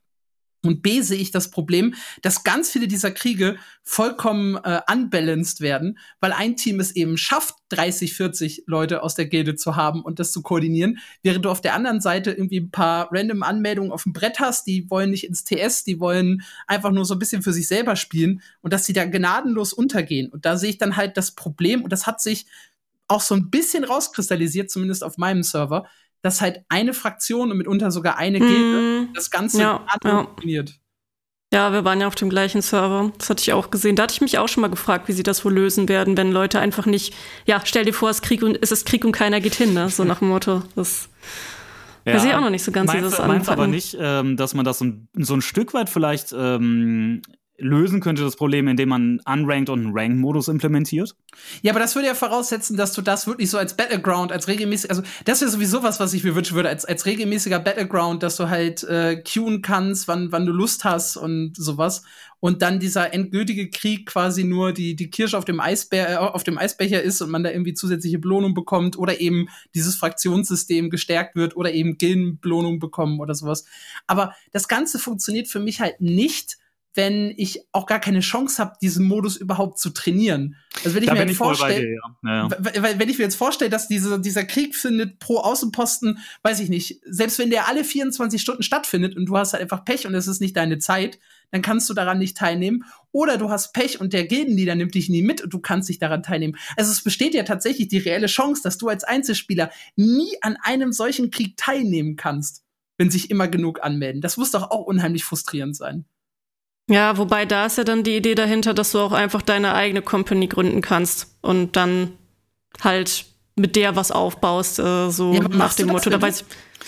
Und B sehe ich das Problem, dass ganz viele dieser Kriege vollkommen äh, unbalanced werden, weil ein Team es eben schafft, 30, 40 Leute aus der Gilde zu haben und das zu koordinieren, während du auf der anderen Seite irgendwie ein paar random Anmeldungen auf dem Brett hast, die wollen nicht ins TS, die wollen einfach nur so ein bisschen für sich selber spielen und dass sie da gnadenlos untergehen. Und da sehe ich dann halt das Problem und das hat sich auch so ein bisschen rauskristallisiert, zumindest auf meinem Server, dass halt eine Fraktion und mitunter sogar eine Gilde mm, das Ganze
ja, ja. Ja, wir waren ja auf dem gleichen Server. Das hatte ich auch gesehen. Da hatte ich mich auch schon mal gefragt, wie sie das wohl lösen werden, wenn Leute einfach nicht, ja, stell dir vor, es, Krieg und, es ist Krieg und keiner geht hin, ne? so *laughs* nach dem Motto. Das ja, weiß ich auch noch nicht so ganz,
meinst, wie das anfangen. Meinst aber nicht, ähm, dass man das so ein, so ein Stück weit vielleicht ähm, lösen könnte das Problem, indem man Unranked und einen Ranked-Modus implementiert.
Ja, aber das würde ja voraussetzen, dass du das wirklich so als Battleground, als regelmäßig, also das wäre sowieso was, was ich mir wünschen würde, als, als regelmäßiger Battleground, dass du halt äh, queuen kannst, wann, wann du Lust hast und sowas. Und dann dieser endgültige Krieg quasi nur die, die Kirsche auf dem, Eisbär, äh, auf dem Eisbecher ist und man da irgendwie zusätzliche Belohnung bekommt oder eben dieses Fraktionssystem gestärkt wird oder eben Gildenbelohnung bekommen oder sowas. Aber das Ganze funktioniert für mich halt nicht, wenn ich auch gar keine Chance habe, diesen Modus überhaupt zu trainieren. Also wenn ich
Da
mir jetzt vorstelle,
ja. Ja, ja.
weil, weil- wenn ich mir jetzt vorstelle, dass diese, dieser Krieg findet pro Außenposten, weiß ich nicht, selbst wenn der alle 24 Stunden stattfindet und du hast halt einfach Pech und es ist nicht deine Zeit, dann kannst du daran nicht teilnehmen. Oder du hast Pech und der Gildenleader nimmt dich nie mit und du kannst nicht daran teilnehmen. Also es besteht ja tatsächlich die reelle Chance, dass du als Einzelspieler nie an einem solchen Krieg teilnehmen kannst, wenn sich immer genug anmelden. Das muss doch auch unheimlich frustrierend sein.
Ja, wobei da ist ja dann die Idee dahinter, dass du auch einfach deine eigene Company gründen kannst und dann halt mit der was aufbaust, äh, so
Ja,
nach dem
das,
Motto. Da
wenn du-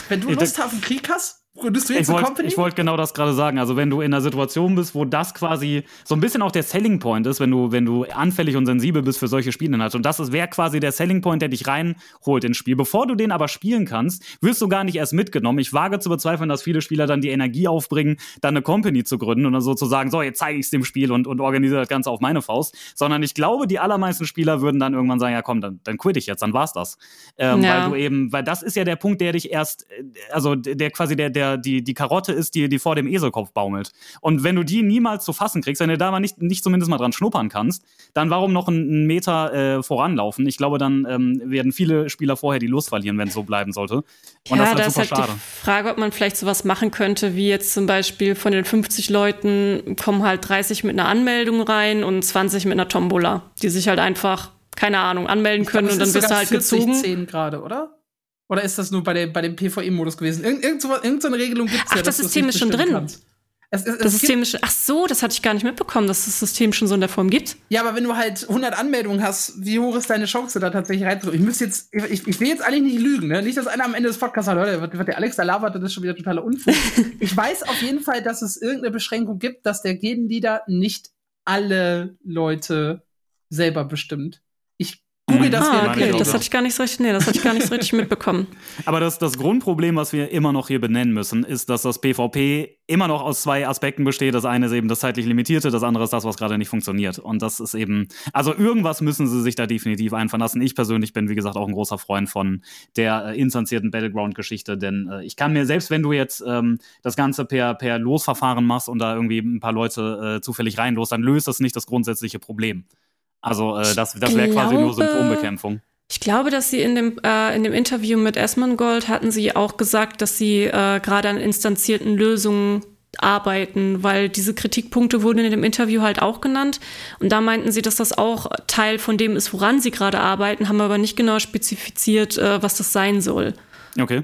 Wenn du Lust auf einen Krieg hast, gründest du
Ich
jetzt eine
wollte
Company?
wollt genau das gerade sagen. Also wenn du in einer Situation bist, wo das quasi so ein bisschen auch der Selling Point ist, wenn du, wenn du anfällig und sensibel bist für solche Spielinhalte. Und das wäre quasi der Selling Point, der dich reinholt ins Spiel. Bevor du den aber spielen kannst, wirst du gar nicht erst mitgenommen. Ich wage zu bezweifeln, dass viele Spieler dann die Energie aufbringen, dann eine Company zu gründen und dann sozusagen, so, jetzt zeige ich es dem Spiel und, und organisiere das Ganze auf meine Faust. Sondern ich glaube, die allermeisten Spieler würden dann irgendwann sagen, ja komm, dann, dann quit ich jetzt, dann war's das. Ähm,
Ja.
Weil du eben, weil das ist ja der Punkt, der dich erst, äh, also der der quasi der, der, die, die Karotte ist, die, die vor dem Eselkopf baumelt. Und wenn du die niemals zu fassen kriegst, wenn du da mal nicht, nicht zumindest mal dran schnuppern kannst, dann warum noch einen, Meter äh, voranlaufen? Ich glaube, dann ähm, werden viele Spieler vorher die Lust verlieren, wenn es so bleiben sollte. Und das
ja,
ist
da
halt
ist
super
halt
schade.
die Frage, ob man vielleicht sowas machen könnte, wie jetzt zum Beispiel von den 50 Leuten kommen halt 30 mit einer Anmeldung rein und 20 mit einer Tombola, die sich halt einfach, keine Ahnung, anmelden
glaub,
können
es
und dann
ist
wirst du halt
40,
gezogen.
10 gerade, oder? Oder ist das nur bei, der, bei dem PvE-Modus gewesen? Irgend, irgend so, irgendeine Regelung gibt es
Ach,
ja.
das
dass du
System ist schon drin.
kannst. Es, es, es
Das
gibt-
System ist, ach so, das hatte ich gar nicht mitbekommen, dass das System schon so in der Form gibt.
Ja, aber wenn du halt 100 Anmeldungen hast, wie hoch ist deine Chance, da tatsächlich reinzudrücken? Ich müsste jetzt, ich, ich will jetzt eigentlich nicht lügen, ne? Nicht, dass einer am Ende des Podcasts sagt, Leute, was, was der Alex da labert, das ist schon wieder totaler Unfug. *laughs* ich weiß auf jeden Fall, dass es irgendeine Beschränkung gibt, dass der Gegenleader nicht alle Leute selber bestimmt. Google das
ah, okay, das hatte ich gar nicht so richtig, nee, das hatte ich gar nicht so richtig mitbekommen. *laughs*
Aber das, das Grundproblem, was wir immer noch hier benennen müssen, ist, dass das PvP immer noch aus zwei Aspekten besteht. Das eine ist eben das zeitlich Limitierte, das andere ist das, was gerade nicht funktioniert. Und das ist eben, also irgendwas müssen sie sich da definitiv einfallen lassen. Ich persönlich bin, wie gesagt, auch ein großer Freund von der äh, instanzierten Battleground-Geschichte, denn äh, ich kann mir, selbst wenn du jetzt ähm, das Ganze per, per Losverfahren machst und da irgendwie ein paar Leute äh, zufällig reinlos, dann löst das nicht das grundsätzliche Problem. Also äh, das, das wäre quasi nur Symptombekämpfung.
Ich glaube, dass sie in dem, äh, in dem Interview mit Esmongold hatten sie auch gesagt, dass sie äh, gerade an instanzierten Lösungen arbeiten, weil diese Kritikpunkte wurden in dem Interview halt auch genannt. Und da meinten sie, dass das auch Teil von dem ist, woran sie gerade arbeiten, haben aber nicht genau spezifiziert, äh, was das sein soll.
Okay.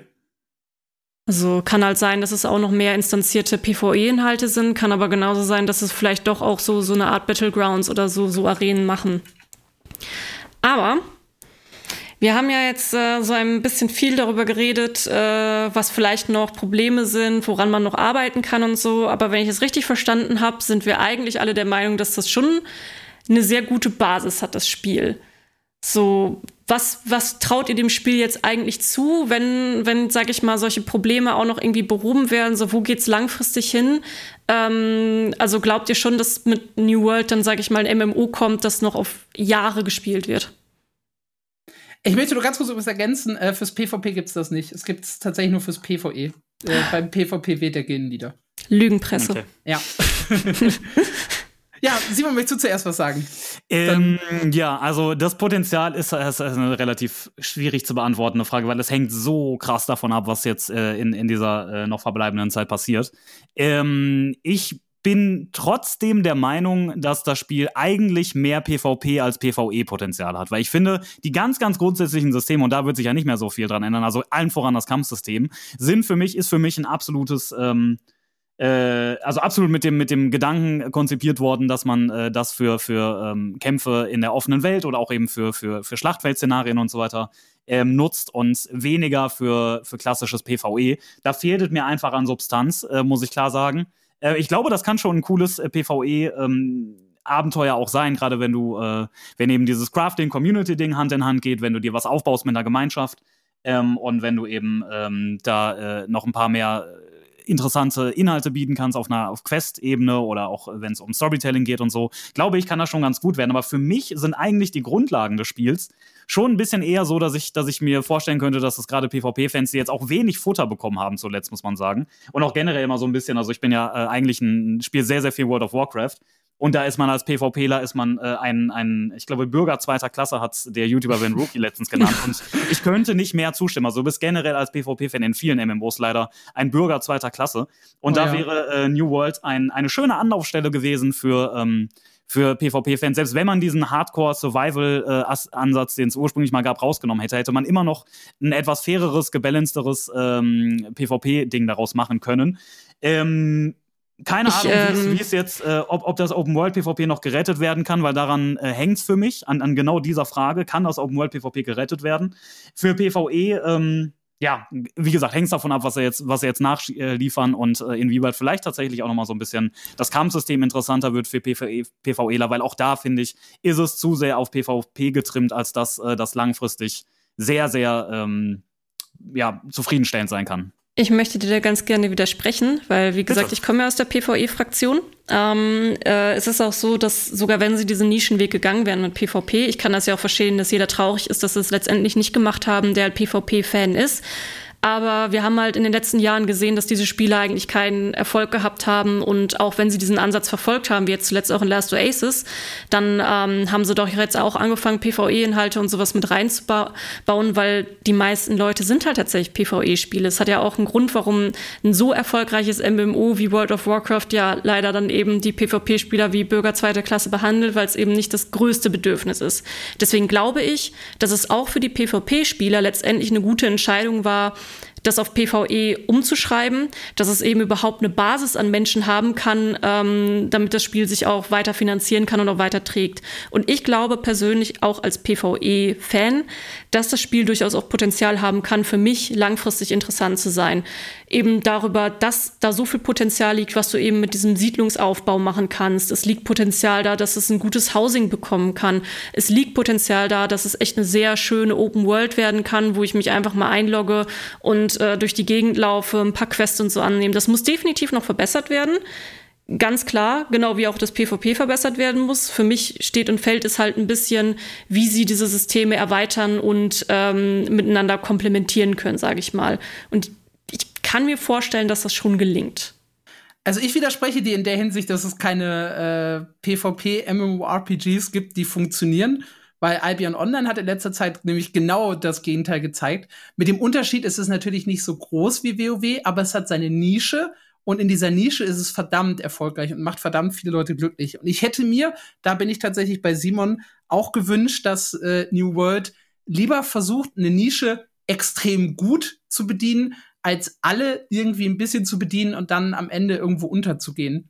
Also kann halt sein, dass es auch noch mehr instanzierte PvE-Inhalte sind, kann aber genauso sein, dass es vielleicht doch auch so, so eine Art Battlegrounds oder so, so Arenen machen. Aber wir haben ja jetzt äh, so ein bisschen viel darüber geredet, äh, was vielleicht noch Probleme sind, woran man noch arbeiten kann und so. Aber wenn ich es richtig verstanden habe, sind wir eigentlich alle der Meinung, dass das schon eine sehr gute Basis hat, das Spiel. So, was, was traut ihr dem Spiel jetzt eigentlich zu, wenn, wenn, sag ich mal, solche Probleme auch noch irgendwie behoben werden? So, wo geht's langfristig hin? Ähm, also glaubt ihr schon, dass mit New World dann, sag ich mal, ein MMO kommt, das noch auf Jahre gespielt wird?
Ich möchte nur ganz kurz etwas ergänzen. Äh, fürs PvP gibt es das nicht. Es gibt es tatsächlich nur fürs PvE. Äh, beim PvP weht der Gegenleader.
Lügenpresse.
Okay.
Ja. *laughs* *laughs* ja, Simon, möchtest du zuerst was sagen?
Ähm, ja, also das Potenzial ist, ist, eine relativ schwierig zu beantwortende Frage, weil es hängt so krass davon ab, was jetzt äh, in, in dieser äh, noch verbleibenden Zeit passiert. Ähm, ich bin trotzdem der Meinung, dass das Spiel eigentlich mehr PvP als PvE-Potenzial hat. Weil ich finde, die ganz, ganz grundsätzlichen Systeme, und da wird sich ja nicht mehr so viel dran ändern, also allen voran das Kampfsystem, sind für mich, ist für mich ein absolutes, ähm, äh, also absolut mit dem, mit dem Gedanken konzipiert worden, dass man äh, das für, für ähm, Kämpfe in der offenen Welt oder auch eben für, für, für Schlachtfeldszenarien und so weiter ähm, nutzt und weniger für, für klassisches PvE. Da fehlt es mir einfach an Substanz, äh, muss ich klar sagen. Äh, ich glaube, das kann schon ein cooles äh, PvE ähm, Abenteuer auch sein, gerade wenn du, äh, wenn eben dieses Crafting-Community-Ding Hand in Hand geht, wenn du dir was aufbaust mit einer Gemeinschaft ähm, und wenn du eben ähm, da äh, noch ein paar mehr interessante Inhalte bieten kannst auf einer auf Quest-Ebene oder auch wenn es um Storytelling geht und so, glaube ich, kann das schon ganz gut werden. Aber für mich sind eigentlich die Grundlagen des Spiels schon ein bisschen eher so, dass ich, dass ich mir vorstellen könnte, dass es gerade PvP-Fans, die jetzt auch wenig Futter bekommen haben zuletzt, muss man sagen. Und auch generell immer so ein bisschen, also ich bin ja äh, eigentlich ein, spiele sehr, sehr viel World of Warcraft. Und da ist man als PvPler, ist man äh, ein, ein, ich glaube, Bürger zweiter Klasse hat der YouTuber Ben Rookie letztens genannt. Und ich könnte nicht mehr zustimmen. Also du bist generell als PvP-Fan in vielen MMOs leider ein Bürger zweiter Klasse. Und oh, da ja. wäre äh, New World ein, eine schöne Anlaufstelle gewesen für, ähm, für PvP-Fans. Selbst wenn man diesen Hardcore-Survival-Ansatz, den es ursprünglich mal gab, rausgenommen hätte, hätte man immer noch ein etwas faireres, gebalanceteres ähm, PvP-Ding daraus machen können. Ähm, keine ich, Ahnung, ähm, wie es jetzt, äh, ob, ob das Open World PvP noch gerettet werden kann, weil daran äh, hängt es für mich, an, an genau dieser Frage, kann das Open World PvP gerettet werden? Für PvE, ähm, ja, wie gesagt, hängt es davon ab, was er jetzt, was er jetzt nachliefern und äh, inwieweit vielleicht tatsächlich auch noch mal so ein bisschen das Kampfsystem interessanter wird für PvE, PvEler, weil auch da finde ich, ist es zu sehr auf PvP getrimmt, als dass äh, das langfristig sehr, sehr ähm, ja, zufriedenstellend sein kann.
Ich möchte dir da ganz gerne widersprechen, weil, wie gesagt, Bitte. ich komme ja aus der PvE-Fraktion. Ähm, äh, es ist auch so, dass sogar wenn sie diesen Nischenweg gegangen wären mit PvP, ich kann das ja auch verstehen, dass jeder traurig ist, dass sie es letztendlich nicht gemacht haben, der halt PvP-Fan ist. Aber wir haben halt in den letzten Jahren gesehen, dass diese Spiele eigentlich keinen Erfolg gehabt haben. Und auch wenn sie diesen Ansatz verfolgt haben, wie jetzt zuletzt auch in Last Oasis, dann ähm, haben sie doch jetzt auch angefangen, PvE-Inhalte und sowas mit reinzubauen, weil die meisten Leute sind halt tatsächlich PvE-Spiele. Es hat ja auch einen Grund, warum ein so erfolgreiches MMO wie World of Warcraft ja leider dann eben die PvP-Spieler wie Bürger zweiter Klasse behandelt, weil es eben nicht das größte Bedürfnis ist. Deswegen glaube ich, dass es auch für die PvP-Spieler letztendlich eine gute Entscheidung war, das auf PvE umzuschreiben, dass es eben überhaupt eine Basis an Menschen haben kann, ähm, damit das Spiel sich auch weiter finanzieren kann und auch weiter trägt. Und ich glaube persönlich auch als PvE-Fan, dass das Spiel durchaus auch Potenzial haben kann, für mich langfristig interessant zu sein. Eben darüber, dass da so viel Potenzial liegt, was du eben mit diesem Siedlungsaufbau machen kannst. Es liegt Potenzial da, dass es ein gutes Housing bekommen kann. Es liegt Potenzial da, dass es echt eine sehr schöne Open World werden kann, wo ich mich einfach mal einlogge und äh, durch die Gegend laufe, ein paar Quests und so annehmen. Das muss definitiv noch verbessert werden. Ganz klar, genau wie auch das PvP verbessert werden muss. Für mich steht und fällt es halt ein bisschen, wie sie diese Systeme erweitern und ähm, miteinander komplementieren können, sage ich mal. Und ich kann mir vorstellen, dass das schon gelingt.
Also ich widerspreche dir in der Hinsicht, dass es keine äh, PvP-MMORPGs gibt, die funktionieren weil Albion Online hat in letzter Zeit nämlich genau das Gegenteil gezeigt. Mit dem Unterschied ist es natürlich nicht so groß wie WoW, aber es hat seine Nische und in dieser Nische ist es verdammt erfolgreich und macht verdammt viele Leute glücklich. Und ich hätte mir, da bin ich tatsächlich bei Simon, auch gewünscht, dass äh, New World lieber versucht, eine Nische extrem gut zu bedienen, als alle irgendwie ein bisschen zu bedienen und dann am Ende irgendwo unterzugehen.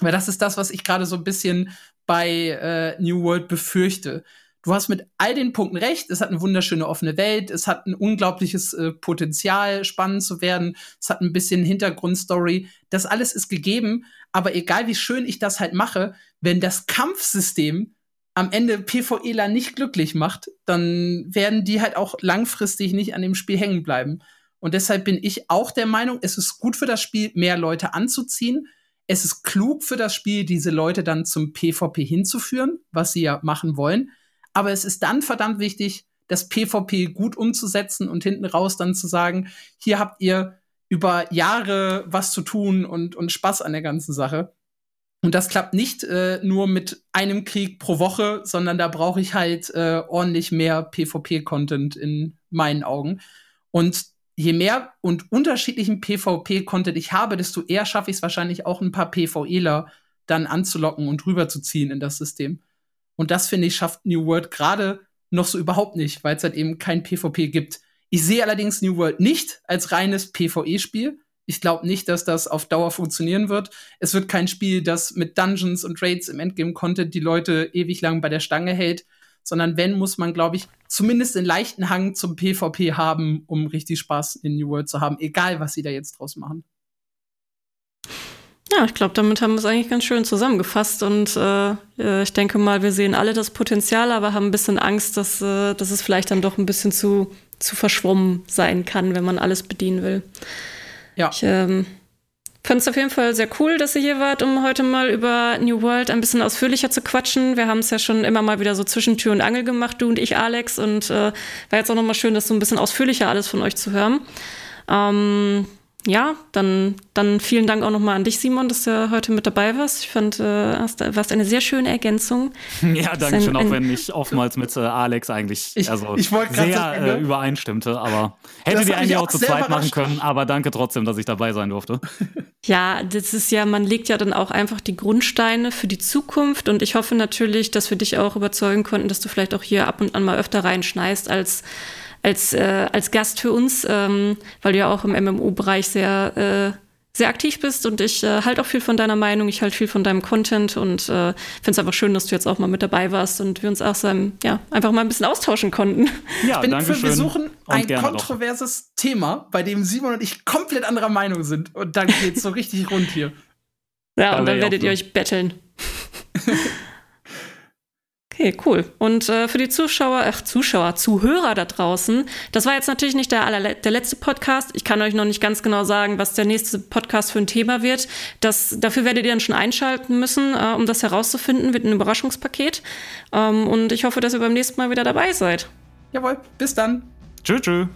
Weil das ist das, was ich gerade so ein bisschen bei äh, New World befürchte du hast mit all den Punkten recht. Es hat eine wunderschöne offene Welt. Es hat ein unglaubliches äh, Potenzial, spannend zu werden. Es hat ein bisschen Hintergrundstory. Das alles ist gegeben. Aber egal wie schön ich das halt mache, wenn das Kampfsystem am Ende PvEler nicht glücklich macht, dann werden die halt auch langfristig nicht an dem Spiel hängen bleiben. Und deshalb bin ich auch der Meinung, es ist gut für das Spiel, mehr Leute anzuziehen. Es ist klug für das Spiel, diese Leute dann zum PvP hinzuführen, was sie ja machen wollen. Aber es ist dann verdammt wichtig, das PvP gut umzusetzen und hinten raus dann zu sagen, hier habt ihr über Jahre was zu tun und, und Spaß an der ganzen Sache. Und das klappt nicht äh, nur mit einem Krieg pro Woche, sondern da brauche ich halt äh, ordentlich mehr PvP-Content in meinen Augen. Und je mehr und unterschiedlichen PvP-Content ich habe, desto eher schaffe ich es wahrscheinlich auch ein paar PvEler dann anzulocken und rüberzuziehen in das System. Und das, finde ich, schafft New World gerade noch so überhaupt nicht, weil es halt eben kein PvP gibt. Ich sehe allerdings New World nicht als reines PvE-Spiel. Ich glaube nicht, dass das auf Dauer funktionieren wird. Es wird kein Spiel, das mit Dungeons und Raids im Endgame-Content die Leute ewig lang bei der Stange hält, sondern wenn, muss man, glaube ich, zumindest einen leichten Hang zum PvP haben, um richtig Spaß in New World zu haben, egal was sie da jetzt draus machen.
Ja, ich glaube, damit haben wir es eigentlich ganz schön zusammengefasst und äh, äh, ich denke mal, wir sehen alle das Potenzial, aber haben ein bisschen Angst, dass, äh, dass es vielleicht dann doch ein bisschen zu, zu verschwommen sein kann, wenn man alles bedienen will. Ja. Ich, ähm, fand es auf jeden Fall sehr cool, dass ihr hier wart, um heute mal über New World ein bisschen ausführlicher zu quatschen. Wir haben es ja schon immer mal wieder so zwischen Tür und Angel gemacht, du und ich, Alex. Und äh, war jetzt auch nochmal schön, das so ein bisschen ausführlicher alles von euch zu hören. Ähm, ja, dann, dann vielen Dank auch nochmal an dich, Simon, dass du heute mit dabei warst. Ich fand, äh, hast, warst eine sehr schöne Ergänzung. *laughs*
Ja, danke schön, auch wenn ich oftmals mit äh, Alex eigentlich
ich,
also *laughs*
ich
sehr
sagen,
äh, übereinstimmte. Aber hätte die eigentlich auch zu zweit machen können. Aber danke trotzdem, dass ich dabei sein durfte. *laughs*
Ja, das ist ja, man legt ja dann auch einfach die Grundsteine für die Zukunft. Und ich hoffe natürlich, dass wir dich auch überzeugen konnten, dass du vielleicht auch hier ab und an mal öfter reinschneist als als, äh, als Gast für uns, ähm, weil du ja auch im MMO-Bereich sehr, äh, sehr aktiv bist und ich äh, halte auch viel von deiner Meinung, ich halte viel von deinem Content und äh, finde es einfach schön, dass du jetzt auch mal mit dabei warst und wir uns auch so, ja, einfach mal ein bisschen austauschen konnten.
Ja, ich danke schön. Wir suchen ein kontroverses doch. Thema, bei dem Simon und ich komplett anderer Meinung sind und dann geht's so richtig rund hier.
Ja, und dann werdet ihr euch betteln. *laughs* Okay, cool. Und äh, für die Zuschauer, ach, Zuschauer, Zuhörer da draußen, das war jetzt natürlich nicht der, aller, der letzte Podcast. Ich kann euch noch nicht ganz genau sagen, was der nächste Podcast für ein Thema wird. Das, dafür werdet ihr dann schon einschalten müssen, äh, um das herauszufinden, wird ein Überraschungspaket. Ähm, und ich hoffe, dass ihr beim nächsten Mal wieder dabei seid.
Jawohl, bis dann.
Tschüss, tschüss.